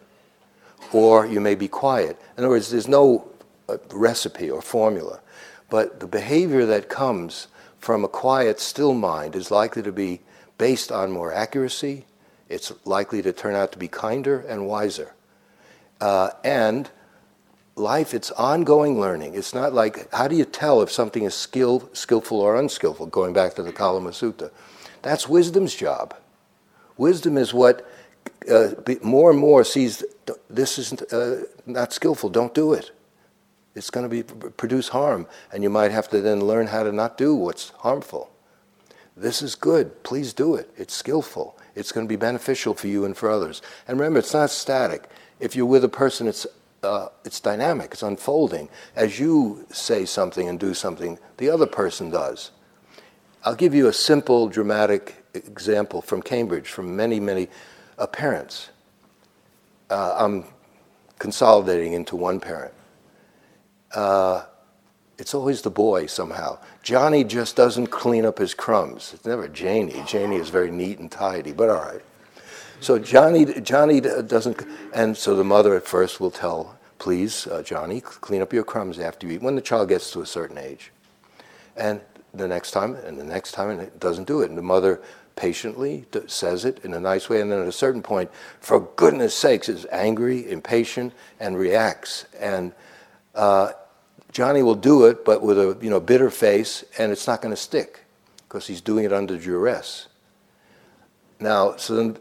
Or you may be quiet. In other words, there's no uh, recipe or formula. But the behavior that comes from a quiet, still mind is likely to be based on more accuracy, it's likely to turn out to be kinder and wiser. Uh, and life, it's ongoing learning. It's not like, how do you tell if something is skill, skillful or unskillful, going back to the Kalama Sutta? That's wisdom's job. Wisdom is what uh, more and more sees this is uh, not skillful, don't do it. It's going to be produce harm, and you might have to then learn how to not do what's harmful. This is good. Please do it. It's skillful. It's going to be beneficial for you and for others. And remember, it's not static. If you're with a person, it's uh, it's dynamic. It's unfolding. As you say something and do something, the other person does. I'll give you a simple, dramatic example from Cambridge, from many, many uh, parents. Uh, I'm consolidating into one parent. It's always the boy somehow. Johnny just doesn't clean up his crumbs. It's never Janie. Janie is very neat and tidy, but all right. So Johnny, Johnny doesn't, and so the mother at first will tell, please, uh, Johnny, clean up your crumbs after you eat, when the child gets to a certain age. And the next time, and the next time, and it doesn't do it. And the mother patiently says it in a nice way, and then at a certain point, for goodness sakes, is angry, impatient, and reacts. And uh, Johnny will do it, but with a you know bitter face, and it's not going to stick because he's doing it under duress. Now, so then,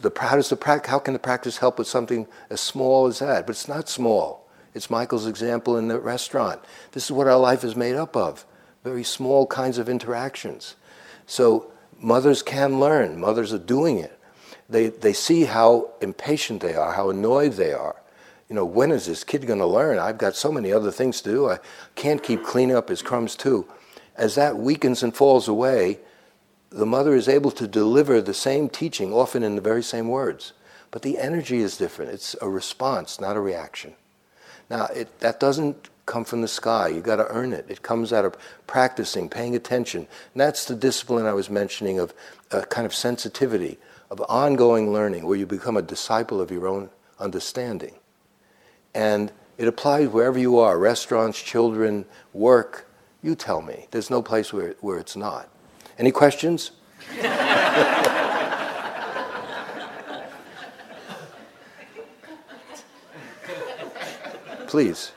the how does the how can the practice help with something as small as that? But it's not small. It's Michael's example in the restaurant. This is what our life is made up of: very small kinds of interactions. So mothers can learn. Mothers are doing it. They they see how impatient they are, how annoyed they are you know, when is this kid going to learn? I've got so many other things to do. I can't keep cleaning up his crumbs too. As that weakens and falls away, the mother is able to deliver the same teaching, often in the very same words. But the energy is different. It's a response, not a reaction. Now, it, that doesn't come from the sky. You've got to earn it. It comes out of practicing, paying attention. And that's the discipline I was mentioning of a kind of sensitivity, of ongoing learning, where you become a disciple of your own understanding. And it applies wherever you are restaurants, children, work. You tell me. There's no place where, where it's not. Any questions? Please.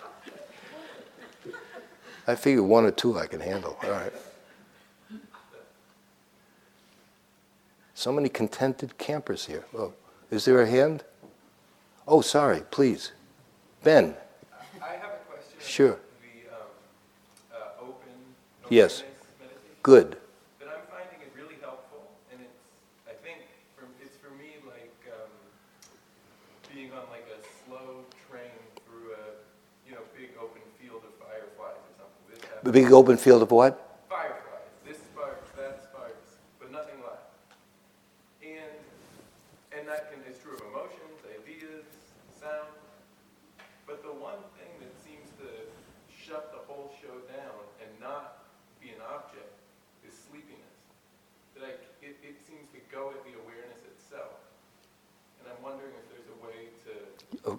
I figure one or two I can handle. All right. So many contented campers here. Oh, is there a hand? Oh, sorry, please. Ben. I have a question. Sure. The um, uh, open. Yes. Good. But I'm finding it really helpful, and it's. I think for, it's for me like um, being on like a slow train through a you know big open field of fireflies or something. The big open field of what?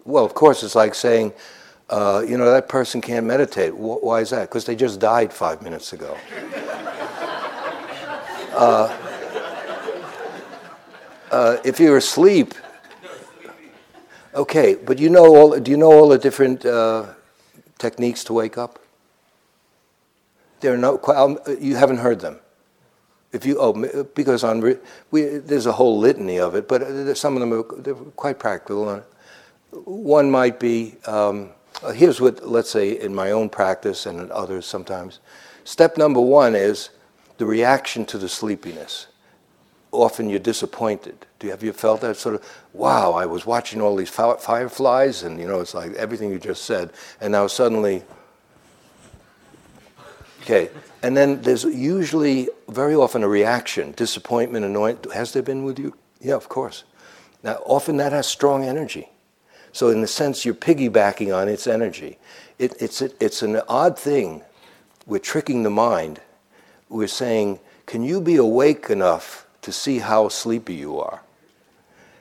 Well, of course, it's like saying, uh, you know, that person can't meditate. Why is that? Because they just died five minutes ago. uh, uh, if you're asleep, okay, but you know all. Do you know all the different uh, techniques to wake up? There are no. Um, you haven't heard them. If you oh, because on we, there's a whole litany of it, but uh, some of them are quite practical one might be um, here's what, let's say, in my own practice and in others sometimes. Step number one is the reaction to the sleepiness. Often you're disappointed. Do you, have you felt that sort of, wow, I was watching all these fireflies, and you know, it's like everything you just said, and now suddenly, okay. And then there's usually, very often, a reaction, disappointment, annoyance. Has there been with you? Yeah, of course. Now, often that has strong energy. So, in a sense, you're piggybacking on its energy. It, it's, it, it's an odd thing. We're tricking the mind. We're saying, can you be awake enough to see how sleepy you are?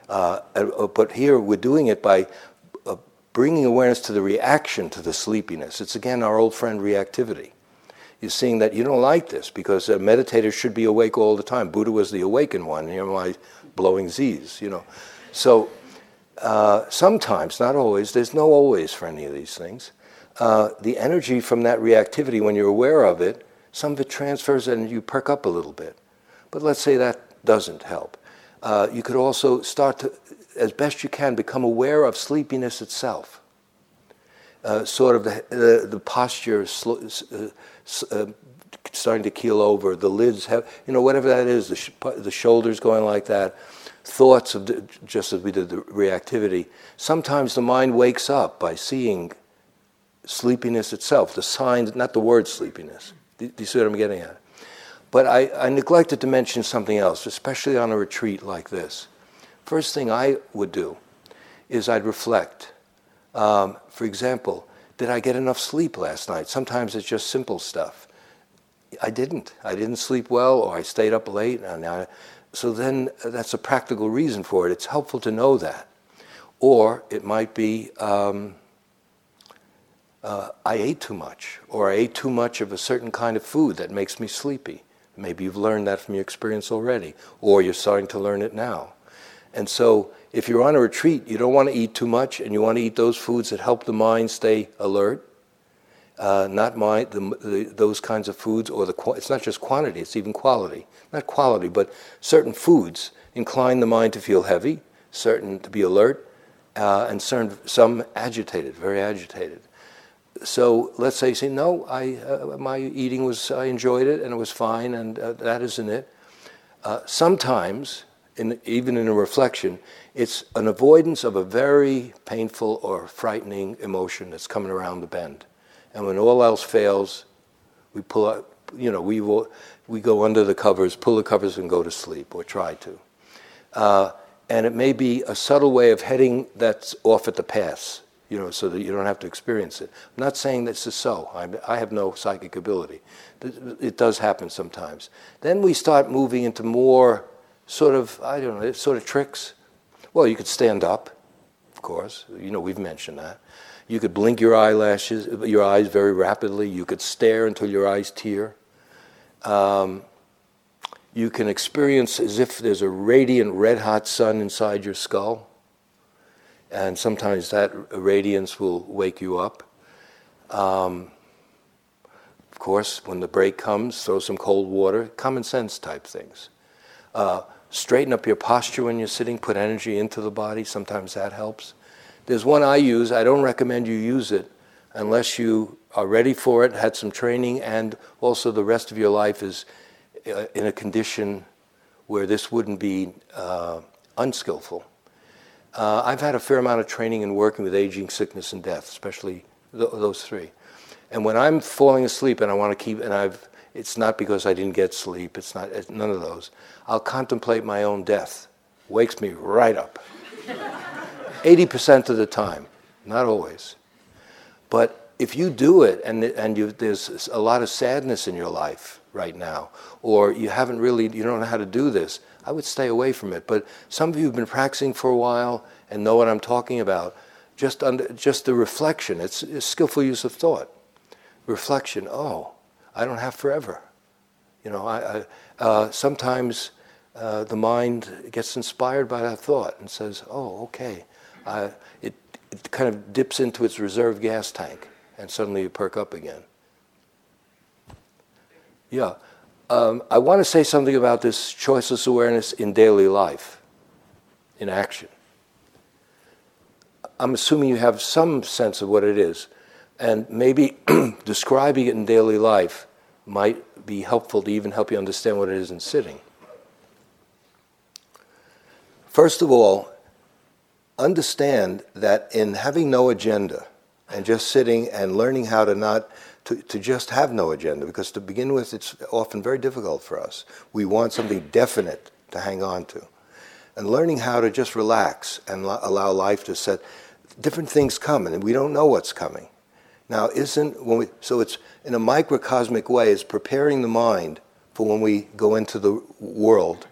Uh, uh, but here we're doing it by uh, bringing awareness to the reaction to the sleepiness. It's again our old friend reactivity. You're seeing that you don't like this because a meditator should be awake all the time. Buddha was the awakened one. You know, my blowing Z's, you know. So uh, sometimes, not always, there's no always for any of these things. Uh, the energy from that reactivity, when you're aware of it, some of it transfers and you perk up a little bit. But let's say that doesn't help. Uh, you could also start to, as best you can, become aware of sleepiness itself. Uh, sort of the, the, posture sl- uh, starting to keel over, the lids have, you know, whatever that is, the, sh- the shoulders going like that, thoughts of, just as we did the reactivity. Sometimes the mind wakes up by seeing sleepiness itself, the signs, not the word sleepiness. Do, do you see what I'm getting at? But I, I neglected to mention something else, especially on a retreat like this. First thing I would do is I'd reflect. Um, for example, did I get enough sleep last night? Sometimes it's just simple stuff. I didn't. I didn't sleep well, or I stayed up late. And I, so then that's a practical reason for it. It's helpful to know that. Or it might be um, uh, I ate too much, or I ate too much of a certain kind of food that makes me sleepy. Maybe you've learned that from your experience already, or you're starting to learn it now. And so, if you're on a retreat, you don't want to eat too much, and you want to eat those foods that help the mind stay alert. Uh, not mind the, the, those kinds of foods, or the it's not just quantity; it's even quality. Not quality, but certain foods incline the mind to feel heavy, certain to be alert, uh, and certain, some agitated, very agitated so let's say, say no, I, uh, my eating was, I enjoyed it and it was fine and uh, that isn't it. Uh, sometimes, in, even in a reflection, it's an avoidance of a very painful or frightening emotion that's coming around the bend. And when all else fails, we pull out, you know, we, will, we go under the covers, pull the covers and go to sleep or try to. Uh, and it may be a subtle way of heading that's off at the pass you know, so that you don't have to experience it. I'm not saying this is so. I'm, i have no psychic ability. It does happen sometimes. Then we start moving into more sort of, I don't know, sort of tricks. Well, you could stand up, of course. You know, we've mentioned that. You could blink your eyelashes, your eyes very rapidly. You could stare until your eyes tear. Um, you can experience as if there's a radiant, red hot sun inside your skull and sometimes that radiance will wake you up. Um, of course, when the break comes, throw some cold water, common sense type things. Uh, straighten up your posture when you're sitting, put energy into the body, sometimes that helps. There's one I use, I don't recommend you use it unless you are ready for it, had some training, and also the rest of your life is uh, in a condition where this wouldn't be uh, unskillful. Uh, I've had a fair amount of training in working with aging, sickness, and death, especially th- those three. And when I'm falling asleep and I want to keep, and I've, it's not because I didn't get sleep, it's not, it's none of those. I'll contemplate my own death. Wakes me right up. 80% of the time, not always. But if you do it and, and you, there's a lot of sadness in your life right now, or you haven't really, you don't know how to do this, I would stay away from it. But some of you have been practicing for a while and know what I'm talking about. Just, under, just the reflection, it's a skillful use of thought. Reflection, oh, I don't have forever. You know, I, I uh, sometimes uh, the mind gets inspired by that thought and says, oh, okay. Uh, it, it kind of dips into its reserve gas tank and suddenly you perk up again. Yeah. Um, I want to say something about this choiceless awareness in daily life, in action. I'm assuming you have some sense of what it is, and maybe describing it in daily life might be helpful to even help you understand what it is in sitting. First of all, understand that in having no agenda and just sitting and learning how to not to, to just have no agenda because to begin with it's often very difficult for us. We want something definite to hang on to. And learning how to just relax and lo- allow life to set different things come and we don't know what's coming. Now isn't when we so it's in a microcosmic way is preparing the mind for when we go into the world,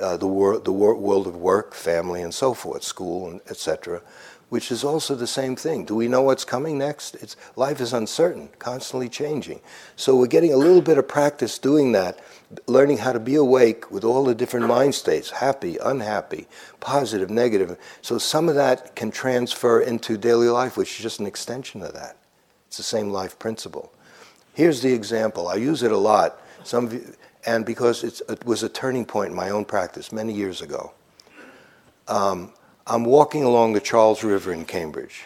uh, the, wor- the wor- world of work, family, and so forth, school, and etc. which is also the same thing. Do we know what's coming next? It's, life is uncertain, constantly changing. So we're getting a little bit of practice doing that, learning how to be awake with all the different mind states happy, unhappy, positive, negative. So some of that can transfer into daily life, which is just an extension of that. It's the same life principle. Here's the example. I use it a lot. Some of you, and because it was a turning point in my own practice many years ago. Um, I'm walking along the Charles River in Cambridge,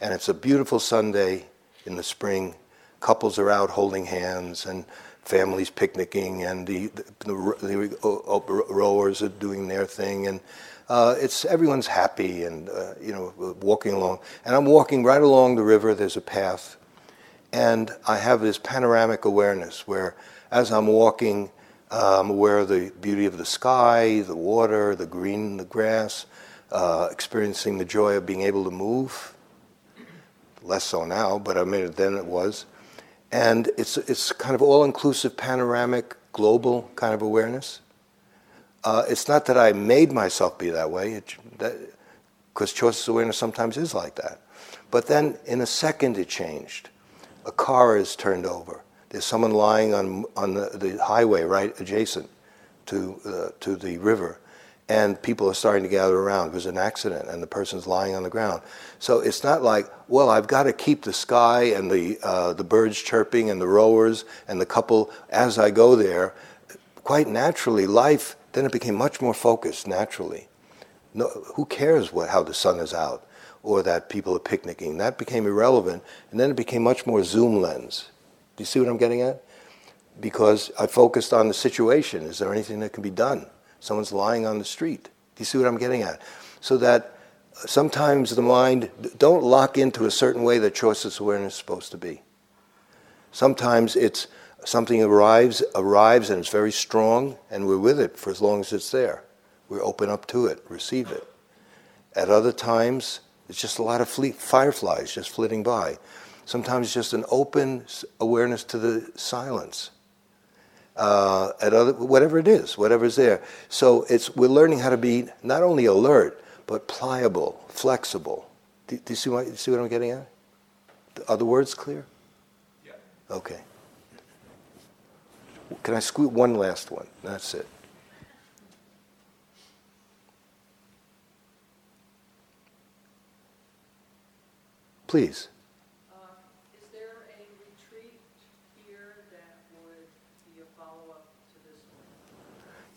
and it's a beautiful Sunday in the spring. Couples are out holding hands, and families picnicking, and the, the, the, the rowers are doing their thing, and uh, it's everyone's happy and uh, you know walking along. And I'm walking right along the river. There's a path, and I have this panoramic awareness where, as I'm walking, I'm aware of the beauty of the sky, the water, the green, the grass uh, experiencing the joy of being able to move. Less so now, but I mean, then it was. And it's, it's kind of all inclusive, panoramic, global kind of awareness. Uh, it's not that I made myself be that way, because choiceless awareness sometimes is like that. But then in a second it changed. A car is turned over. There's someone lying on, on the, the highway right adjacent to, uh, to the river and people are starting to gather around. There's an accident, and the person's lying on the ground. So it's not like, well, I've got to keep the sky and the uh, the birds chirping and the rowers and the couple as I go there. Quite naturally, life then it became much more focused naturally. No, who cares what how the sun is out or that people are picnicking? That became irrelevant, and then it became much more zoom lens. Do you see what I'm getting at? Because I focused on the situation. Is there anything that can be done? Someone's lying on the street. Do you see what I'm getting at? So that sometimes the mind, don't lock into a certain way that choiceless awareness is supposed to be. Sometimes it's something arrives, arrives and it's very strong, and we're with it for as long as it's there. We're open up to it, receive it. At other times, it's just a lot of fleet, fireflies just flitting by. Sometimes just an open awareness to the silence uh, at other, whatever it is, whatever's there. So it's, we're learning how to be not only alert, but pliable, flexible. Do, do you see what, you see what I'm getting at? Are the words clear? Yeah. Okay. Can I squeeze one last one? That's it. Please.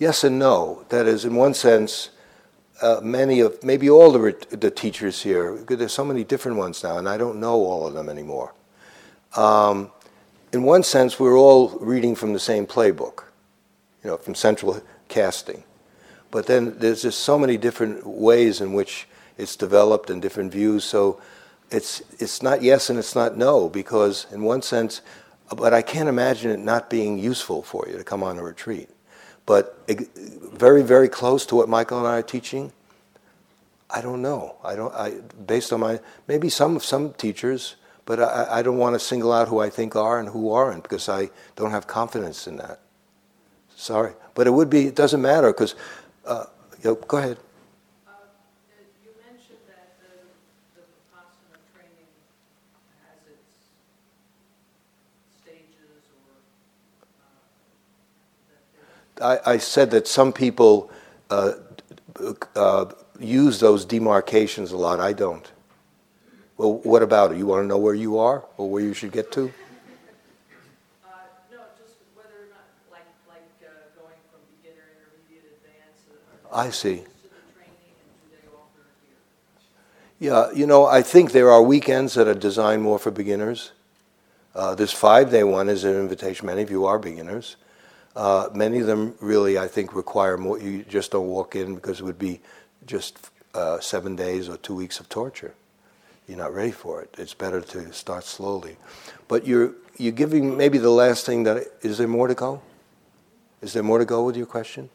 Yes and no. That is, in one sense, uh, many of, maybe all the, the teachers here, there's so many different ones now, and I don't know all of them anymore. Um, in one sense, we're all reading from the same playbook, you know, from central casting. But then there's just so many different ways in which it's developed and different views. So it's, it's not yes and it's not no, because in one sense, but I can't imagine it not being useful for you to come on a retreat but very, very close to what Michael and I are teaching. I don't know. I don't. I based on my maybe some some teachers, but I, I don't want to single out who I think are and who aren't because I don't have confidence in that. Sorry, but it would be. It doesn't matter because. Uh, you know, go ahead. I, I said that some people uh, uh, use those demarcations a lot. I don't. Well, what about it? You want to know where you are or where you should get to? Uh, no, just whether or not, like, like uh, going from beginner, intermediate. I see. Yeah, you know, I think there are weekends that are designed more for beginners. Uh, this five day one is an invitation. Many of you are beginners. Uh, many of them really, I think, require more. You just don't walk in because it would be just uh, seven days or two weeks of torture. You're not ready for it. It's better to start slowly. But you're you're giving maybe the last thing that is there more to go? Is there more to go with your question?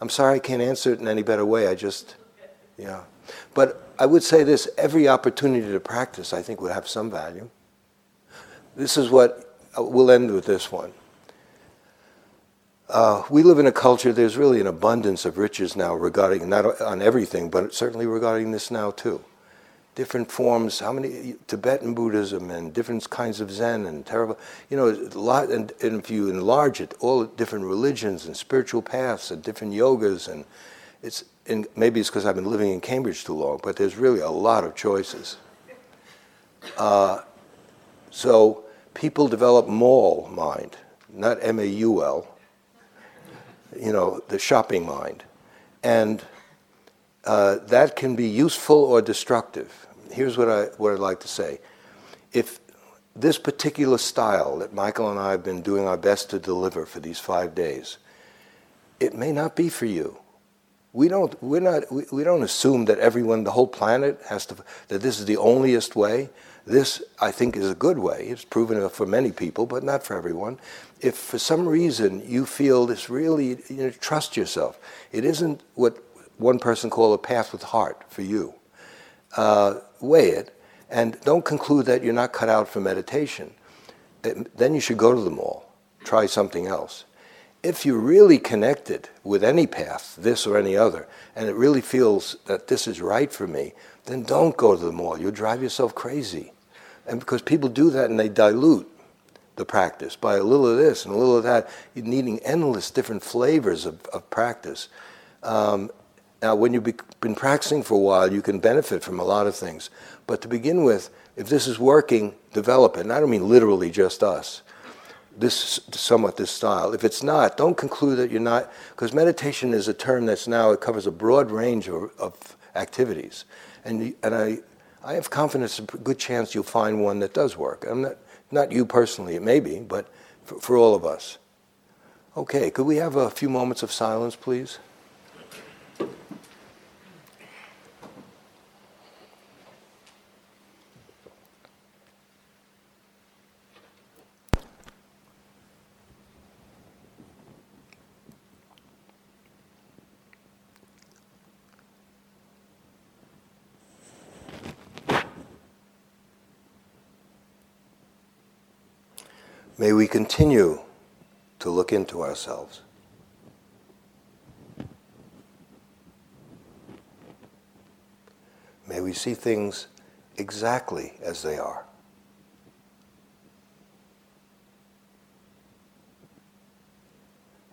I'm sorry I can't answer it in any better way. I just yeah. But I would say this: every opportunity to practice, I think, would have some value. This is what uh, we'll end with. This one. Uh, we live in a culture, there's really an abundance of riches now regarding, not on everything, but certainly regarding this now too. different forms, how many Tibetan Buddhism and different kinds of Zen and Theravada, you know, a lot. And, and if you enlarge it, all different religions and spiritual paths and different yogas, and it's and maybe it's because I've been living in Cambridge too long, but there's really a lot of choices. Uh, so people develop mall mind, not M A U L. You know, the shopping mind, and uh, that can be useful or destructive. Here's what, I, what I'd like to say. If this particular style that Michael and I have been doing our best to deliver for these five days, it may not be for you. We don't, we're not, we, we don't assume that everyone, the whole planet, has to, that this is the onlyest way. This, I think, is a good way. It's proven for many people, but not for everyone. If for some reason you feel this really, you know, trust yourself. It isn't what one person called a path with heart for you. Uh, weigh it, and don't conclude that you're not cut out for meditation. It, then you should go to the mall, try something else. If you're really connected with any path, this or any other, and it really feels that this is right for me, then don't go to the mall. You'll drive yourself crazy. And because people do that and they dilute the practice by a little of this and a little of that, you're needing endless different flavors of, of practice. Um, now, when you've been practicing for a while, you can benefit from a lot of things. But to begin with, if this is working, develop it. And I don't mean literally just us. This somewhat this style. If it's not, don't conclude that you're not, because meditation is a term that's now it covers a broad range of, of activities, and and I I have confidence, a good chance you'll find one that does work. I'm not not you personally, it may be, but for, for all of us. Okay, could we have a few moments of silence, please? May we continue to look into ourselves. May we see things exactly as they are.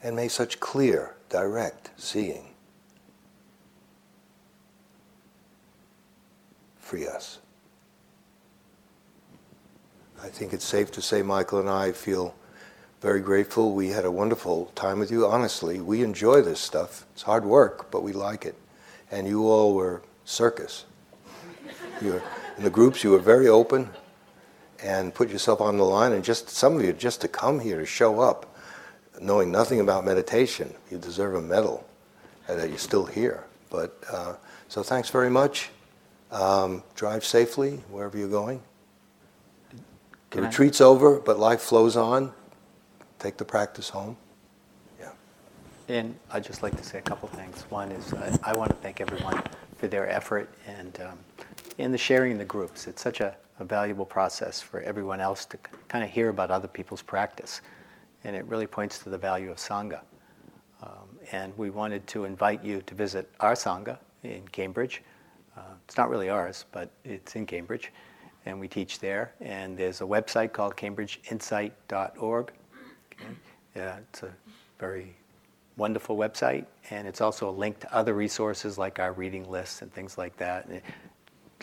And may such clear, direct seeing free us. I think it's safe to say Michael and I feel very grateful. We had a wonderful time with you. Honestly, we enjoy this stuff. It's hard work, but we like it. And you all were circus. Were, in the groups, you were very open and put yourself on the line. And just some of you, just to come here to show up, knowing nothing about meditation, you deserve a medal that you're still here. But uh, so thanks very much. Um, drive safely wherever you're going. The Can I- retreat's over, but life flows on. Take the practice home. Yeah. And I'd just like to say a couple things. One is uh, I want to thank everyone for their effort and um, in the sharing in the groups. It's such a, a valuable process for everyone else to kind of hear about other people's practice. And it really points to the value of Sangha. Um, and we wanted to invite you to visit our Sangha in Cambridge. Uh, it's not really ours, but it's in Cambridge. And we teach there. And there's a website called cambridgeinsight.org. Okay. Yeah, it's a very wonderful website, and it's also a link to other resources like our reading lists and things like that, and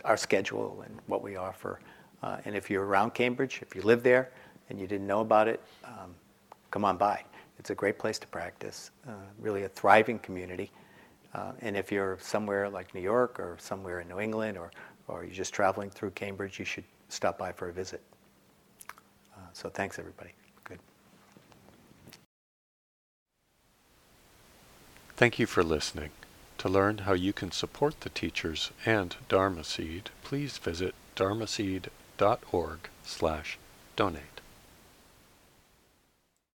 our schedule and what we offer. Uh, and if you're around Cambridge, if you live there and you didn't know about it, um, come on by. It's a great place to practice, uh, really a thriving community. Uh, and if you're somewhere like New York or somewhere in New England or, or you're just traveling through Cambridge, you should stop by for a visit. Uh, so thanks, everybody. Good. Thank you for listening. To learn how you can support the teachers and Dharma Seed, please visit dharmaseed.org slash donate.